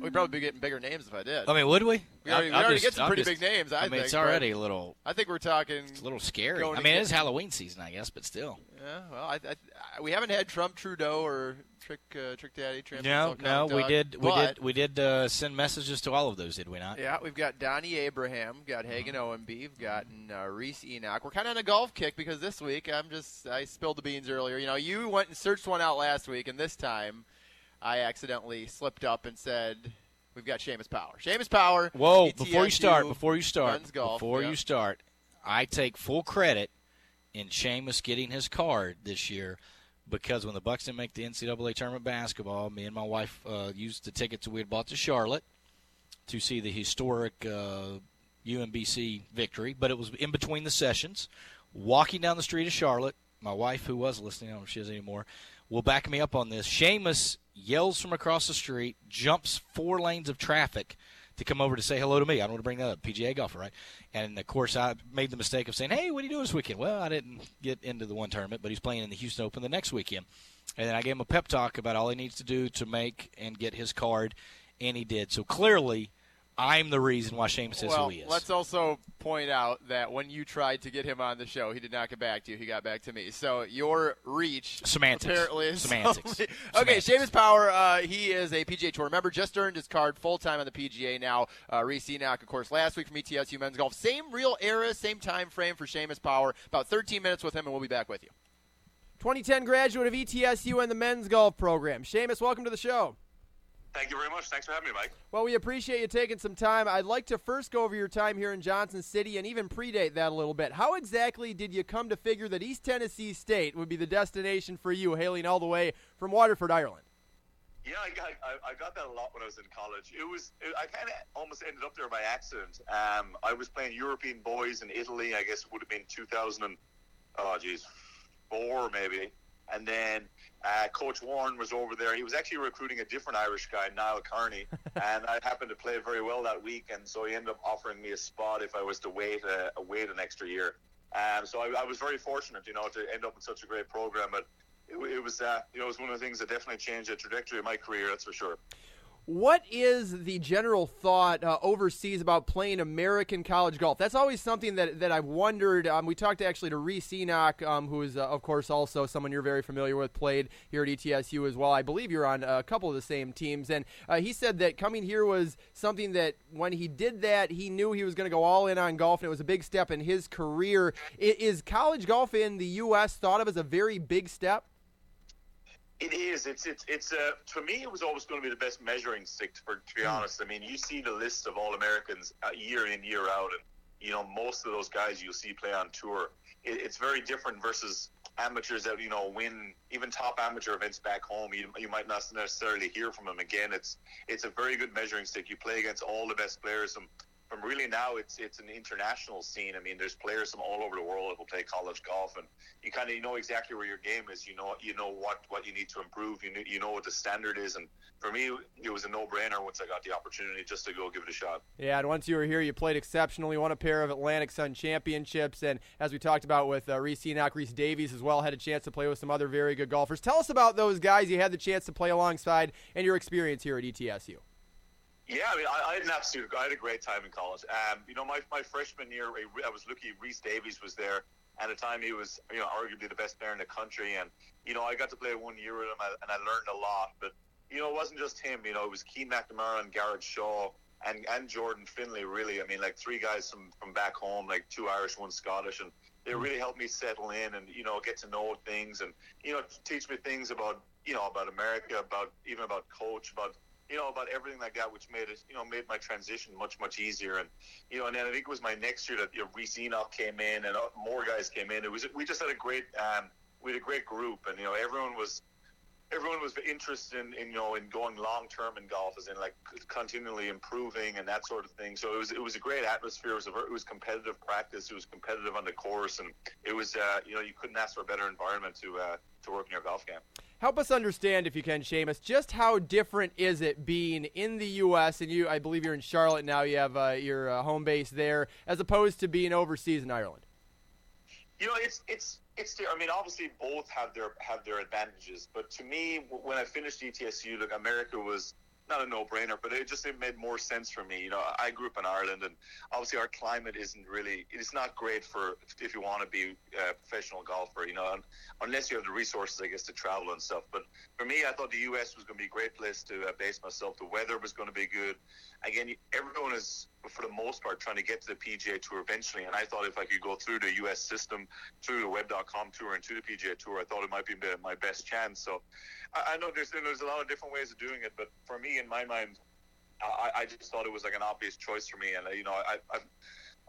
We'd probably be getting bigger names if I did. I mean, would we? We already, we already just- get some I'm pretty just- big names. I, I mean, think, it's already a little. I think we're talking. It's a little scary. I mean, it is Halloween season, I guess, but still. Yeah, well, I, I, we haven't had Trump, Trudeau, or Trick uh, Trick Daddy. Trans No, no, we Dog, did, we did, we did uh, send messages to all of those, did we not? Yeah, we've got Donnie Abraham, got Hagen Mm-hmm. Owenby, we've got uh, Rhys Enoch. We're kind of on a golf kick because this week I'm just I spilled the beans earlier. You know, you went and searched one out last week, and this time I accidentally slipped up and said we've got Seamus Power. Seamus Power. Whoa! Before you start, before you start, golf, before yeah. you start, I take full credit in Seamus getting his card this year because when the Bucks didn't make the NCAA tournament basketball, me and my wife uh, used the tickets we had bought to Charlotte to see the historic uh, UMBC victory. But it was in between the sessions. Walking down the street of Charlotte, my wife, who was listening, I don't know if she is anymore, will back me up on this. Seamus yells from across the street, jumps four lanes of traffic to come over to say hello to me. I don't want to bring that up. PGA golfer, right? And of course, I made the mistake of saying, "Hey, what are you doing this weekend?" Well, I didn't get into the one tournament, but he's playing in the Houston Open the next weekend. And then I gave him a pep talk about all he needs to do to make and get his card, and he did. So clearly, I'm the reason why Seamus is well, who he is. let's also point out that when you tried to get him on the show, he did not get back to you. He got back to me. So your reach Semantics. apparently is Semantics. only- okay, Seamus Power. Uh, he is a PGA Tour member. Just earned his card full time on the PGA now. Uh, Rhys Enoch, of course, last week from ETSU Men's Golf. Same real era, same time frame for Seamus Power. About 13 minutes with him, and we'll be back with you. 2010 graduate of ETSU and the men's golf program. Seamus, welcome to the show. Thank you very much. Thanks for having me, Mike. Well, we appreciate you taking some time. I'd like to first go over your time here in Johnson City and even predate that a little bit. How exactly did you come to figure that East Tennessee State would be the destination for you, hailing all the way from Waterford, Ireland? Yeah, I got I, I got that a lot when I was in college. It was it, I kind of almost ended up there by accident. Um, I was playing European boys in Italy. I guess it would have been 2000 and oh geez, four maybe. And then uh, Coach Warren was over there. He was actually recruiting a different Irish guy, Niall Carney, <laughs> and I happened to play very well that week, and so he ended up offering me a spot if I was to wait a, wait an extra year. Um, so I, I was very fortunate, you know, to end up in such a great program. But it, it was, uh, you know, it was one of the things that definitely changed the trajectory of my career. That's for sure. What is the general thought uh, overseas about playing American college golf? That's always something that, that I've wondered. Um, we talked actually to Rhys Enoch, um, who is, uh, of course, also someone you're very familiar with, played here at ETSU as well. I believe you're on a couple of the same teams. And uh, he said that coming here was something that when he did that, he knew he was going to go all in on golf, and it was a big step in his career. Is college golf in the U.S. thought of as a very big step? It is. It's it's it's uh, for me. It was always going to be the best measuring stick. For to be honest, I mean, you see the list of all Americans uh, year in year out, and you know most of those guys you'll see play on tour. It, it's very different versus amateurs that you know win even top amateur events back home. You, you might not necessarily hear from them again. It's it's a very good measuring stick. You play against all the best players from from really now it's it's an international scene. I mean, there's players from all over the world who play college golf, and you kind of know exactly where your game is. You know you know what what you need to improve. You know, you know what the standard is, and for me, it was a no brainer once I got the opportunity just to go give it a shot. Yeah, and once you were here, you played exceptionally. Won a pair of Atlantic Sun championships, and as we talked about with uh, Rhys Enoch, Rhys Davies as well, had a chance to play with some other very good golfers. Tell us about those guys you had the chance to play alongside, and your experience here at ETSU. Yeah, I mean, I, I had an absolute, I had a great time in college. Um, you know, my, my freshman year, I was lucky. Rhys Davies was there. At the time, he was, you know, arguably the best player in the country, and you know, I got to play one year with him, and I learned a lot. But you know, it wasn't just him. You know, it was Keen McNamara and Garrett Shaw and and Jordan Finley. Really, I mean, like three guys from from back home, like two Irish, one Scottish, and they really helped me settle in and you know get to know things and you know teach me things about you know about America, about even about coach, about you know about everything like that, which made it you know made my transition much much easier. And you know, and then I think it was my next year that you know, Rhys Enoch came in and uh, more guys came in. It was we just had a great um, we had a great group, and you know everyone was everyone was interested in, in you know in going long term in golf, as in like continually improving and that sort of thing. So it was it was a great atmosphere. It was, a, it was competitive practice. It was competitive on the course, and it was uh, you know you couldn't ask for a better environment to uh, to work in your golf game. Help us understand, if you can, Seamus, just how different is it being in the U.S. and you? I believe you're in Charlotte now. You have uh, your uh, home base there, as opposed to being overseas in Ireland. You know, it's it's it's. I mean, obviously, both have their have their advantages. But to me, when I finished ETSU, look, America was not a no-brainer, but it just it made more sense for me. You know, I grew up in Ireland, and obviously our climate isn't really it's not great for if you want to be a professional golfer. You know, unless you have the resources, I guess, to travel and stuff. But for me, I thought the U.S. was going to be a great place to uh, base myself. The weather was going to be good. Again, everyone is for the most part trying to get to the PGA Tour eventually, and I thought if I could go through the U.S. system, through the Web.com Tour and to the PGA Tour, I thought it might be my best chance. So I, I know there's there's a lot of different ways of doing it, but for me, in my mind, I, I just thought it was like an obvious choice for me, and uh, you know, I, I've,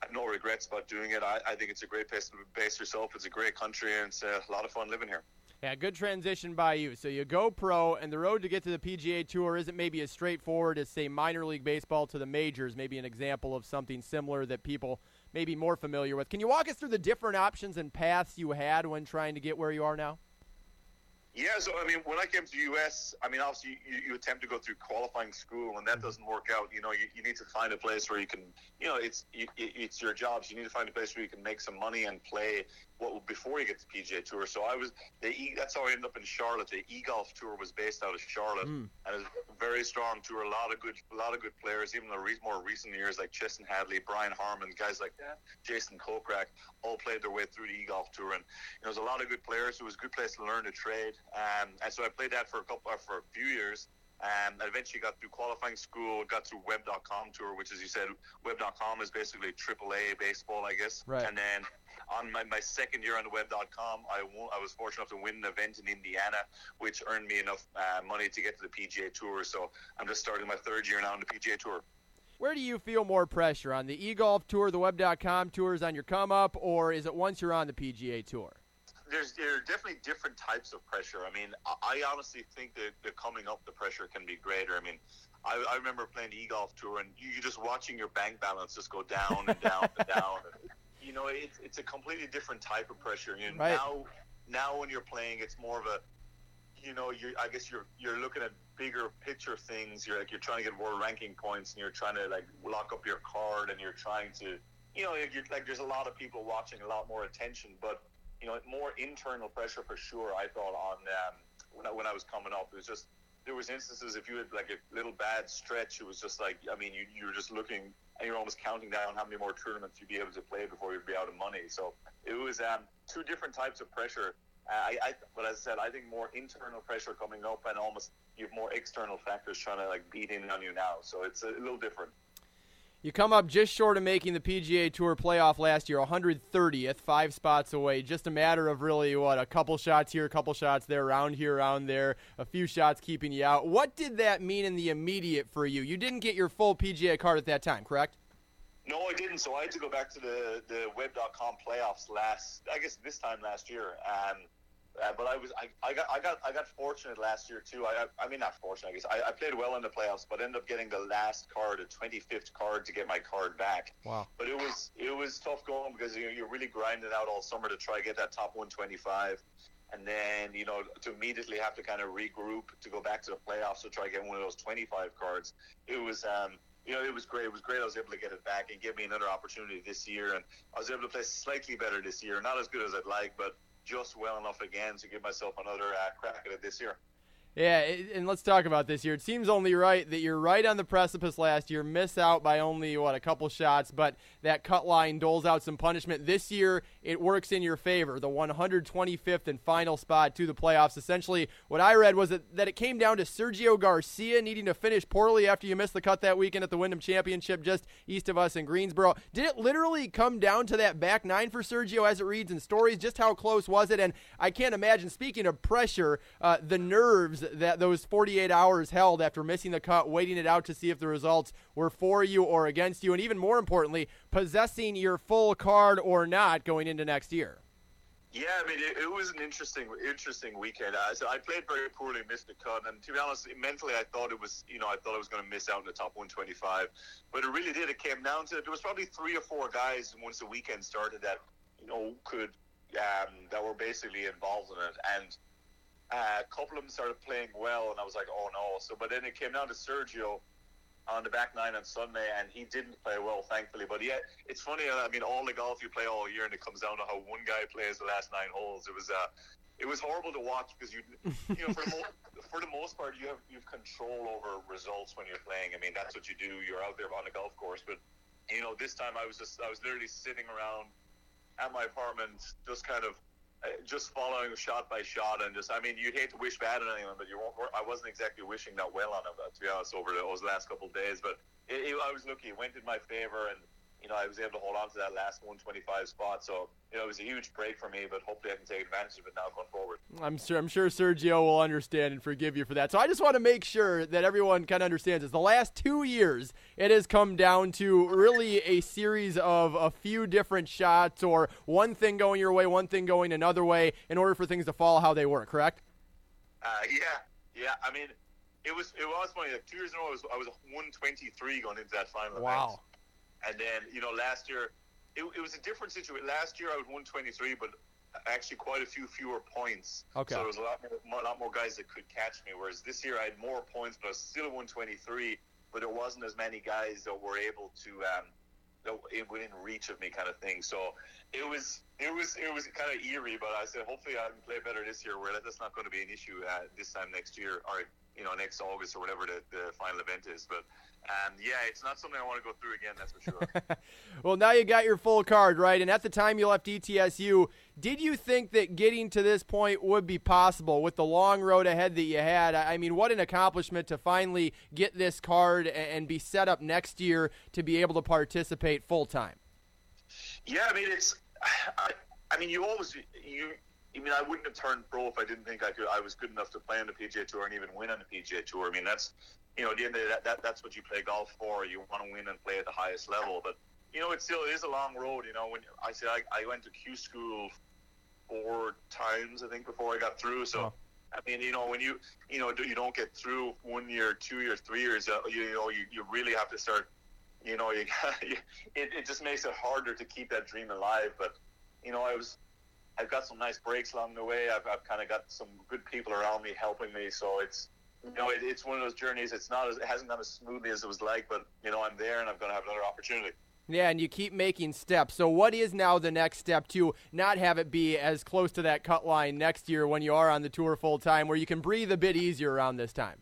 I have no regrets about doing it. I, I think it's a great place to base yourself. It's a great country, and it's a lot of fun living here. Yeah, good transition by you. So you go pro, and the road to get to the PGA Tour isn't maybe as straightforward as, say, minor league baseball to the majors. Maybe an example of something similar that people may be more familiar with. Can you walk us through the different options and paths you had when trying to get where you are now? Yeah, so I mean, when I came to the U.S., I mean, obviously you, you attempt to go through qualifying school, and that Mm-hmm. doesn't work out. You know, you, you need to find a place where you can, you know, it's you, it's your jobs. You need to find a place where you can make some money and play what before you get to PGA Tour. So I was the e, that's how I ended up in Charlotte. The e golf tour was based out of Charlotte, Mm. and it's a very strong tour. A lot of good, a lot of good players. Even the re- more recent years, like Chesson Hadley, Brian Harman, guys like that, Jason Kokrak, all played their way through the e golf tour, and you know, there's a lot of good players. So It was a good place to learn to trade, um, and so I played that for a couple, uh, for a few years. Um, I eventually got through qualifying school, got through Web.com tour, which, as you said, Web.com is basically AAA baseball, I guess. Right. And then on my, my second year on the Web.com, I, won, I was fortunate enough to win an event in Indiana, which earned me enough uh, money to get to the PGA Tour. So I'm just starting my third year now on the PGA Tour. Where do you feel more pressure on the e-golf tour, the web.com tours on your come up, or is it once you're on the PGA tour? there's there are definitely different types of pressure. I mean, I, honestly think that the coming up the pressure can be greater. I mean, I, I remember playing the e-golf tour and you, are just watching your bank balance just go down and down and down. <laughs> You know, it's it's a completely different type of pressure. You know, Right. now now when you're playing, it's more of a you know, you I guess you're you're looking at bigger picture things. You're like you're trying to get more ranking points, and you're trying to like lock up your card, and you're trying to, you know, you're, like there's a lot of people watching, a lot more attention, but you know, more internal pressure for sure. I thought on um, when I, when I was coming up, it was just there was instances if you had like a little bad stretch, it was just like I mean, you you were just looking and you're almost counting down how many more tournaments you'd be able to play before you'd be out of money. So it was um, two different types of pressure. Uh, I, I, but as I said, I think more internal pressure coming up, and almost you have more external factors trying to like beat in on you now. So it's a little different. You come up just short of making the PGA Tour playoff last year, 130th, five spots away. Just a matter of really what a couple shots here, a couple shots there, around here, around there, a few shots keeping you out. What did that mean in the immediate for you? You didn't get your full PGA card at that time, correct? No, I didn't. So I had to go back to the the Web.com playoffs last, I guess this time last year. Um, uh, but I was I, I got I got I got fortunate last year too. I I, I mean not fortunate. I guess I, I played well in the playoffs, but ended up getting the last card, a 25th card, to get my card back. Wow. But it was it was tough going because you know, you're really grinding out all summer to try to get that top 125, and then you know to immediately have to kind of regroup to go back to the playoffs to try to get one of those 25 cards. It was um, you know, it was great. It was great. I was able to get it back and give me another opportunity this year, and I was able to play slightly better this year. Not as good as I'd like, but just well enough again to give myself another uh, crack at it this year. Yeah, and let's talk about this year. It seems only right that you're right on the precipice last year, miss out by only, what, a couple shots, but that cut line doles out some punishment. This year, it works in your favor. The 125th and final spot to the playoffs. Essentially, what I read was that, that it came down to Sergio Garcia needing to finish poorly after you missed the cut that weekend at the Wyndham Championship just east of us in Greensboro. Did it literally come down to that back nine for Sergio as it reads in stories? Just how close was it? And I can't imagine, speaking of pressure, uh, the nerves that those 48 hours held after missing the cut, waiting it out to see if the results were for you or against you, and even more importantly, possessing your full card or not going into next year. Yeah, I mean, it, it was an interesting, interesting weekend. Uh, so I played very poorly, missed the cut, and to be honest, mentally, I thought it was, you know, I thought I was going to miss out in the top 125, but it really did. It came down to there was probably three or four guys once the weekend started that, you know, could um, that were basically involved in it, and uh, a couple of them started playing well, and I was like, oh no. So, but then it came down to Sergio on the back nine on Sunday, and he didn't play well, thankfully. But yeah, it's funny. I mean, all the golf you play all year, and it comes down to how one guy plays the last nine holes. It was uh, it was horrible to watch because you, you know, for the, mo- <laughs> for the most part, you have you have control over results when you're playing. I mean, that's what you do. You're out there on the golf course, but you know, this time I was just I was literally sitting around at my apartment, just kind of just following shot by shot, and just I mean, you'd hate to wish bad on anyone, but you won't. I wasn't exactly wishing that well on him, to be honest, over those last couple of days. But it, it, I was lucky; it went in my favor, and you know, I was able to hold on to that last 125 spot. So you know, it was a huge break for me, but hopefully, I can take advantage of it now going forward. I'm sure I'm sure Sergio will understand and forgive you for that. So I just want to make sure that everyone kind of understands this. The last two years, it has come down to really a series of a few different shots or one thing going your way, one thing going another way, in order for things to fall how they were. Correct? Uh, yeah, yeah. I mean, it was it was funny. Like two years in a row, I was, I was 123 going into that final event. And then, you know, last year, it, it was a different situation. Last year, I was 123, but actually quite a few fewer points. Okay. So there was a lot more, a lot more guys that could catch me. Whereas this year, I had more points, but I was still 123. But there wasn't as many guys that were able to, um, within reach of me, kind of thing. So it was, it was, it was kind of eerie. But I said, hopefully, I can play better this year. Where that's not going to be an issue uh, this time next year, or you know, next August or whatever the, the final event is. But um, yeah, it's not something I want to go through again. That's for sure. <laughs> Well, now you got your full card, right? And at the time you left ETSU, did you think that getting to this point would be possible with the long road ahead that you had? I mean, what an accomplishment to finally get this card and be set up next year to be able to participate full time. Yeah, I mean it's. <sighs> I, I mean, you always you. I mean, I wouldn't have turned pro if I didn't think I could. I was good enough to play on the PGA Tour and even win on the PGA Tour. I mean, that's you know, at the end of the day, that, that that's what you play golf for. You want to win and play at the highest level. But you know, it still is a long road. You know, when I say I, I went to Q school four times, I think, before I got through. So. I mean, you know, when you you know you don't get through one year, two years, three years, uh, you, you know, you, you really have to start. You know, you <laughs> it, it just makes it harder to keep that dream alive. But you know, I was I've got some nice breaks along the way. I've, I've kind of got some good people around me helping me. So it's you know, it, it's one of those journeys. It's not as, it hasn't gone as smoothly as it was like, but you know, I'm there and I'm going to have another opportunity. Yeah, and you keep making steps. So, what is now the next step to not have it be as close to that cut line next year when you are on the tour full time, where you can breathe a bit easier around this time?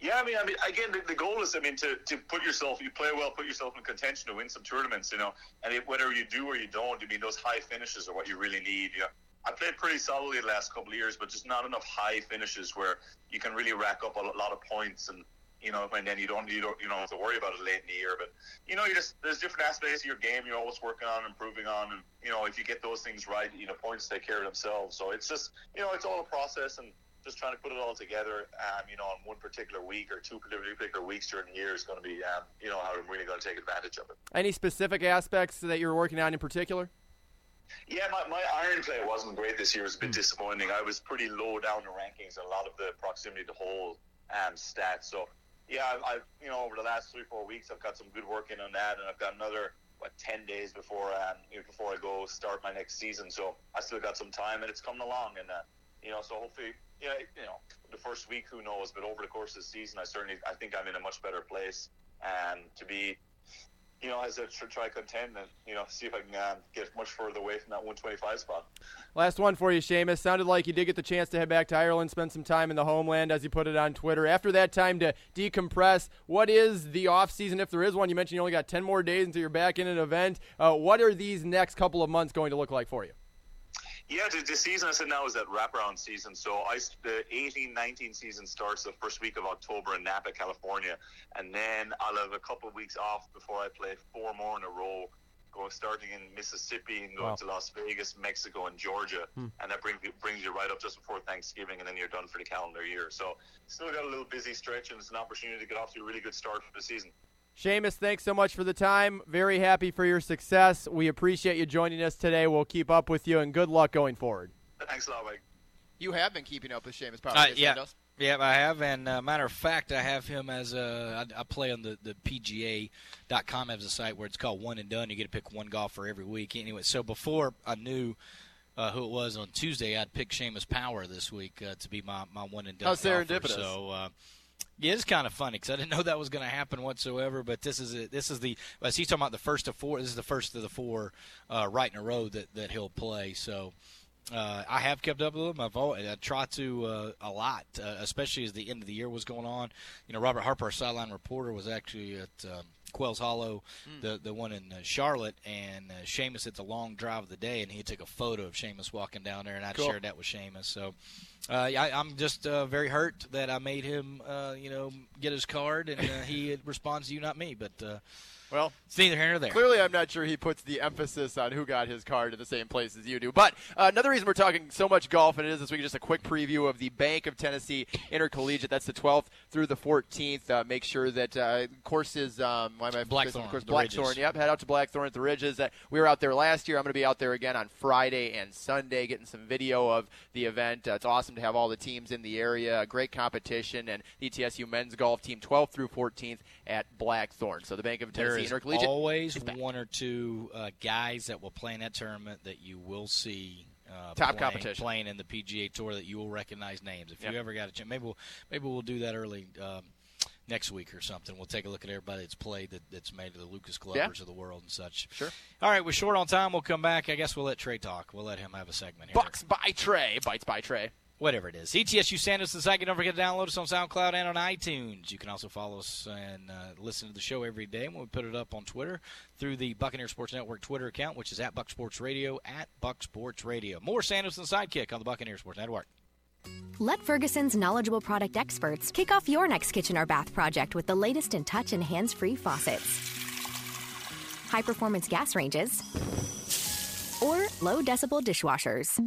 Yeah, I mean, I mean, again, the, the goal is, I mean, to, to put yourself, you play well, put yourself in contention to win some tournaments, you know, and it, whether you do or you don't, I mean, those high finishes are what you really need. Yeah, I played pretty solidly the last couple of years, but just not enough high finishes where you can really rack up a lot of points and. You know, and then you don't you don't you don't have to worry about it late in the year. But you know, you just there's different aspects of your game you're always working on, improving on, and you know, if you get those things right, you know, points take care of themselves. So it's just you know, it's all a process, and just trying to put it all together, um, you know, on one particular week or two particular weeks during the year is going to be, um, you know, how I'm really going to take advantage of it. Any specific aspects that you're working on in particular? Yeah, my, my iron play wasn't great this year. It was a bit disappointing. I was pretty low down the rankings in a lot of the proximity to hole um, stats. So, yeah, I've, I've, you know, over the last three, four weeks, I've got some good work in on that, and I've got another, what, 10 days before um, you know, before I go start my next season. So I still got some time, and it's coming along. And, uh, you know, so hopefully, yeah, you know, the first week, who knows? But over the course of the season, I certainly, I think I'm in a much better place um, to be, you know, as I try to contend and, you know, see if I can um, get much further away from that 125 spot. Last one for you, Seamus. Sounded like you did get the chance to head back to Ireland, spend some time in the homeland, as you put it on Twitter. After that time to decompress, what is the off season, if there is one? You mentioned you only got 10 more days until you're back in an event. Uh, what are these next couple of months going to look like for you? Yeah, the, the season I said now is that wraparound season. So I, the 18-19 season starts the first week of October in Napa, California, and then I'll have a couple of weeks off before I play four more in a row, going starting in Mississippi and going Wow. to Las Vegas, Mexico, and Georgia, Hmm. and that brings you, brings you right up just before Thanksgiving, and then you're done for the calendar year. So still got a little busy stretch, and it's an opportunity to get off to a really good start for the season. Seamus, thanks so much for the time. Very happy for your success. We appreciate you joining us today. We'll keep up with you, and good luck going forward. Thanks a lot, Mike. You have been keeping up with Seamus Power. Uh, yeah, Sandos. yeah, I have. And uh, matter of fact, I have him as a. I, I play on the the PGA.com as a site where it's called One and Done. You get to pick one golfer every week. Anyway, so before I knew. Uh, who it was on Tuesday? I'd pick Seamus Power this week uh, to be my, my one and done. How golfer. serendipitous. So yeah, it's kind of funny because I didn't know that was going to happen whatsoever. But this is it. This is the as he's talking about the first of four. This is the first of the four uh, right in a row that that he'll play. So. Uh, I have kept up with him. I've always, I try to uh, a lot, uh, especially as the end of the year was going on. You know, Robert Harper, our sideline reporter, was actually at um, Quail Hollow, the the one in uh, Charlotte, and uh, Seamus hit the long drive of the day, and he took a photo of Seamus walking down there, and I Cool. shared that with Seamus. So uh, yeah, I, I'm just uh, very hurt that I made him, uh, you know, get his card, and uh, he <laughs> responds to you, not me. But uh, Well, it's neither here nor there. Clearly, I'm not sure he puts the emphasis on who got his card in the same place as you do. But uh, another reason we're talking so much golf, and it is this week, just a quick preview of the Bank of Tennessee Intercollegiate. That's the 12th through the 14th. Uh, make sure that uh, courses. Um, why am I Blackthorn, Of course, Blackthorn. Ridges. Yep, head out to Blackthorn at the Ridges. Uh, we were out there last year. I'm going to be out there again on Friday and Sunday, getting some video of the event. Uh, it's awesome to have all the teams in the area. Great competition, and the ETSU men's golf team 12th through 14th at Blackthorn. So the Bank of There Tennessee is Intercollegiate. always one or two uh, guys that will play in that tournament that you will see. Uh, Top playing, competition. playing in the PGA Tour that you will recognize names. If Yep. you ever got a chance, maybe we'll maybe we'll do that early um, next week or something. We'll take a look at everybody that's played that, that's made the Lucas Glovers of the world and such. Sure. All right, we're short on time. We'll come back. I guess we'll let Trey talk. We'll let him have a segment here. Bucks by Trey. Bites by Trey. Whatever it is. ETSU Sandos the Sidekick. Don't forget to download us on SoundCloud and on iTunes. You can also follow us and uh, listen to the show every day when we put it up on Twitter through the Buccaneer Sports Network Twitter account, which is at Buck Sports Radio, at Buck Sports Radio. More Sandos and Sidekick on the Buccaneer Sports Network. Let Ferguson's knowledgeable product experts kick off your next kitchen or bath project with the latest in touch and hands free faucets, high performance gas ranges, or low decibel dishwashers.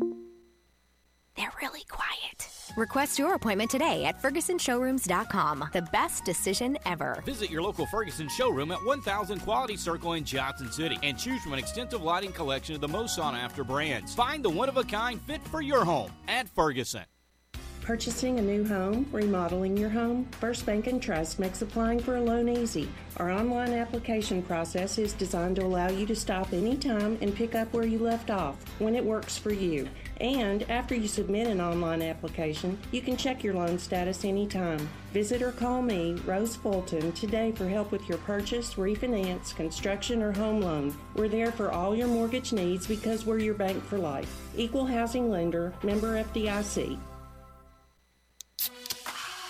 They're really quiet. Request your appointment today at FergusonShowrooms.com. The best decision ever. Visit your local Ferguson showroom at 1000 Quality Circle in Johnson City and choose from an extensive lighting collection of the most sought after brands. Find the one of a kind fit for your home at Ferguson. Purchasing a new home, remodeling your home, First Bank and Trust makes applying for a loan easy. Our online application process is designed to allow you to stop anytime and pick up where you left off when it works for you. And after you submit an online application, you can check your loan status anytime. Visit or call me, Rose Fulton, today for help with your purchase, refinance, construction, or home loan. We're there for all your mortgage needs because we're your bank for life. Equal housing lender, member FDIC.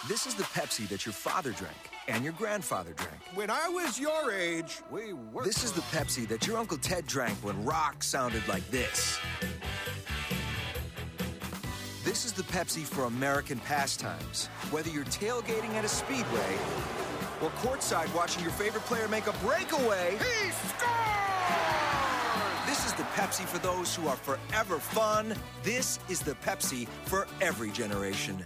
This is the Pepsi that your father drank and your grandfather drank. When I was your age, we were. This is the Pepsi that your Uncle Ted drank when rock sounded like this. This is the Pepsi for American pastimes. Whether you're tailgating at a speedway or courtside watching your favorite player make a breakaway. He scores! This is the Pepsi for those who are forever fun. This is the Pepsi for every generation.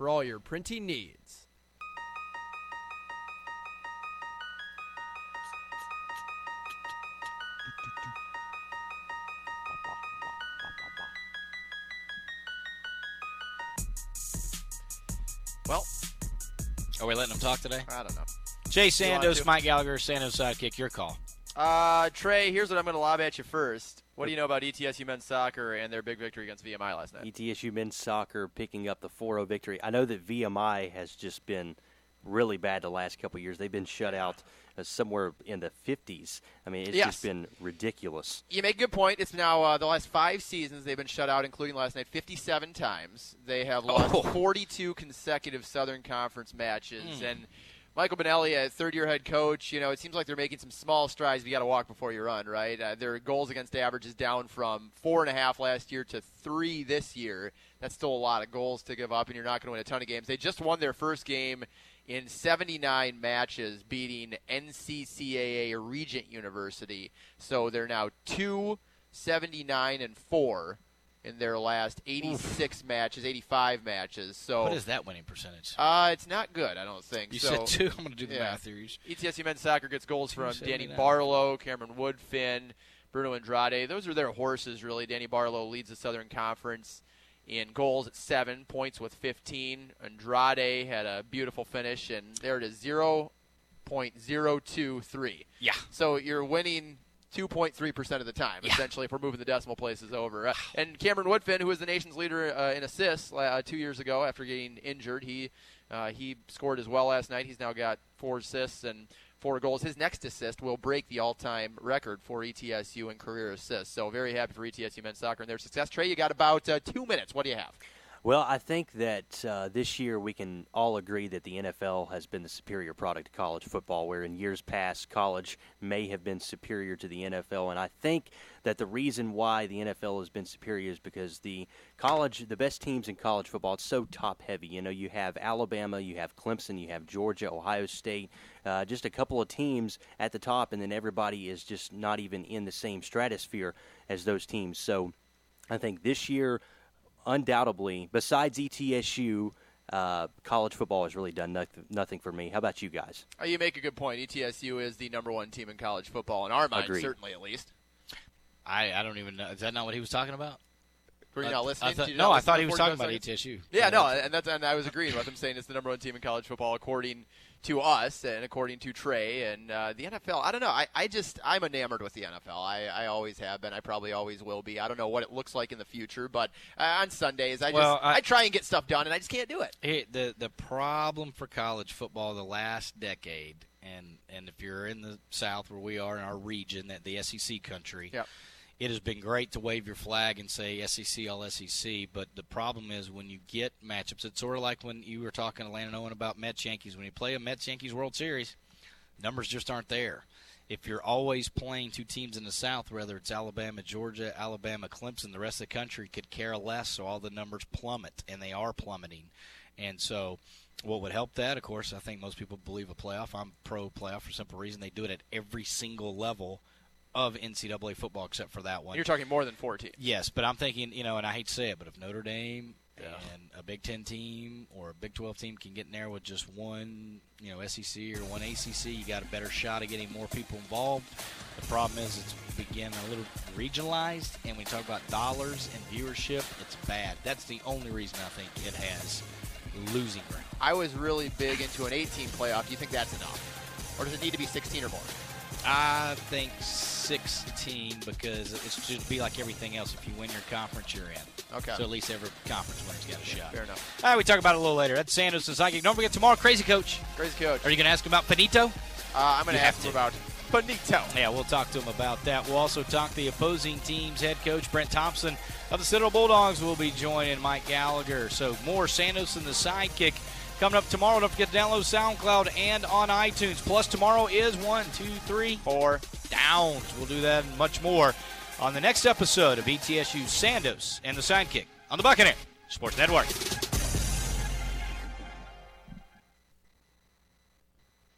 for all your printing needs. Well, Are we letting him talk today? I don't know. Jay Sandos. Mike Gallagher, Sandos sidekick. Your call. Uh, Trey, here's what I'm going to lob at you first. What do you know about ETSU men's soccer and their big victory against VMI last night? ETSU men's soccer picking up the 4-0 victory. I know that VMI has just been really bad the last couple of years. They've been shut out uh, somewhere in the 50s. I mean, it's Yes. just been ridiculous. You make a good point. It's now uh, the last five seasons they've been shut out, including last night, 57 times. They have lost Oh. 42 consecutive Southern Conference matches. Hmm. And Michael Benelli, a third-year head coach, you know, it seems like they're making some small strides. You got to walk before you run, right? Uh, their goals against average is down from four and a half last year to three this year. That's still a lot of goals to give up, and you're not going to win a ton of games. They just won their first game in 79 matches, beating NCCAA Regent University. So they're now two 79 and four in their last 86 matches, 85 matches. So What is that winning percentage? Uh, it's not good, I don't think. You so, said two. <laughs> I'm gonna do the yeah. math here. ETSU men's soccer gets goals from Danny Barlow, Cameron Woodfin, Bruno Andrade. Those are their horses, really. Danny Barlow leads the Southern Conference in goals at seven, points with 15. Andrade had a beautiful finish, and they're at a 0.023. Yeah. So you're winning 2.3% of the time, essentially, if we're moving the decimal places over. Uh, and Cameron Woodfin, who was the nation's leader uh, in assists uh, two years ago after getting injured, he uh, he scored as well last night. He's now got four assists and four goals. His next assist will break the all-time record for ETSU in career assists. So very happy for ETSU men's soccer and their success. Trey, you got about uh, two minutes. What do you have? Well, I think that uh, this year we can all agree that the NFL has been the superior product to college football, where in years past college may have been superior to the NFL. And I think that the reason why the NFL has been superior is because the college, the best teams in college football, it's so top heavy. You know, you have Alabama, you have Clemson, you have Georgia, Ohio State, uh, just a couple of teams at the top, and then everybody is just not even in the same stratosphere as those teams. So I think this year undoubtedly, besides ETSU, uh, college football has really done nothing, nothing for me. How about you guys? Uh, you make a good point. ETSU is the number one team in college football in our mind, Agreed. certainly at least. I, I don't even know. Is that not what he was talking about? Were you I- not I listening? thought- Did you no, not I thought he was 45 talking about? ETSU. Yeah, no, and that's and I was agreeing with him saying it's the number one team in college football according to us and according to Trey and uh, the NFL. I don't know. I, I just I'm enamored with the NFL. I, I always have been. I probably always will be. I don't know what it looks like in the future, but uh, on Sundays I Well, just I- I, try and get stuff done and I just can't do it. Hey, the the problem for college football the last decade, and and if you're in the South where we are in our region, that the SEC country, Yep. It has been great to wave your flag and say SEC all SEC. But the problem is when you get matchups, it's sort of like when you were talking to Landon Owen about Mets Yankees. When you play a Mets Yankees World Series, numbers just aren't there. If you're always playing two teams in the South, whether it's Alabama, Georgia, Alabama, Clemson, the rest of the country could care less, so all the numbers plummet, and they are plummeting. And so, what would help that, of course, I think most people believe a playoff. I'm pro playoff for simple reason they do it at every single level of NCAA football except for that one. You're talking more than four teams. Yes, but I'm thinking, you know, and I hate to say it, but if Notre Dame and a Big Ten team or a Big 12 team can get in there with just one, you know, SEC or one ACC, you got a better shot of getting more people involved. The problem is it's begin a little regionalized, and we talk about dollars and viewership, it's bad. That's the only reason I think it has losing ground. I was really big into an 18 playoff. Do you think that's enough, or does it need to be 16 or more? I think 16 because it should be like everything else. If you win your conference, you're in. Okay. So at least every conference winner's got a shot. Fair enough. All right, we talk about it a little later. That's Sandos and Psychic. Don't forget tomorrow, Crazy Coach. Crazy Coach. Are you going to ask him about Finito? Uh, I'm going to ask him about Benito. Yeah, we'll talk to him about that. We'll also talk the opposing team's head coach, Brent Thompson of the Citadel Bulldogs, will be joining Mike Gallagher. So more Sandos and the Sidekick coming up tomorrow. Don't forget to download SoundCloud and on iTunes. Plus, tomorrow is one, two, three, four downs. We'll do that and much more on the next episode of ETSU Sandos and the Sidekick on the Buccaneer Sports Network.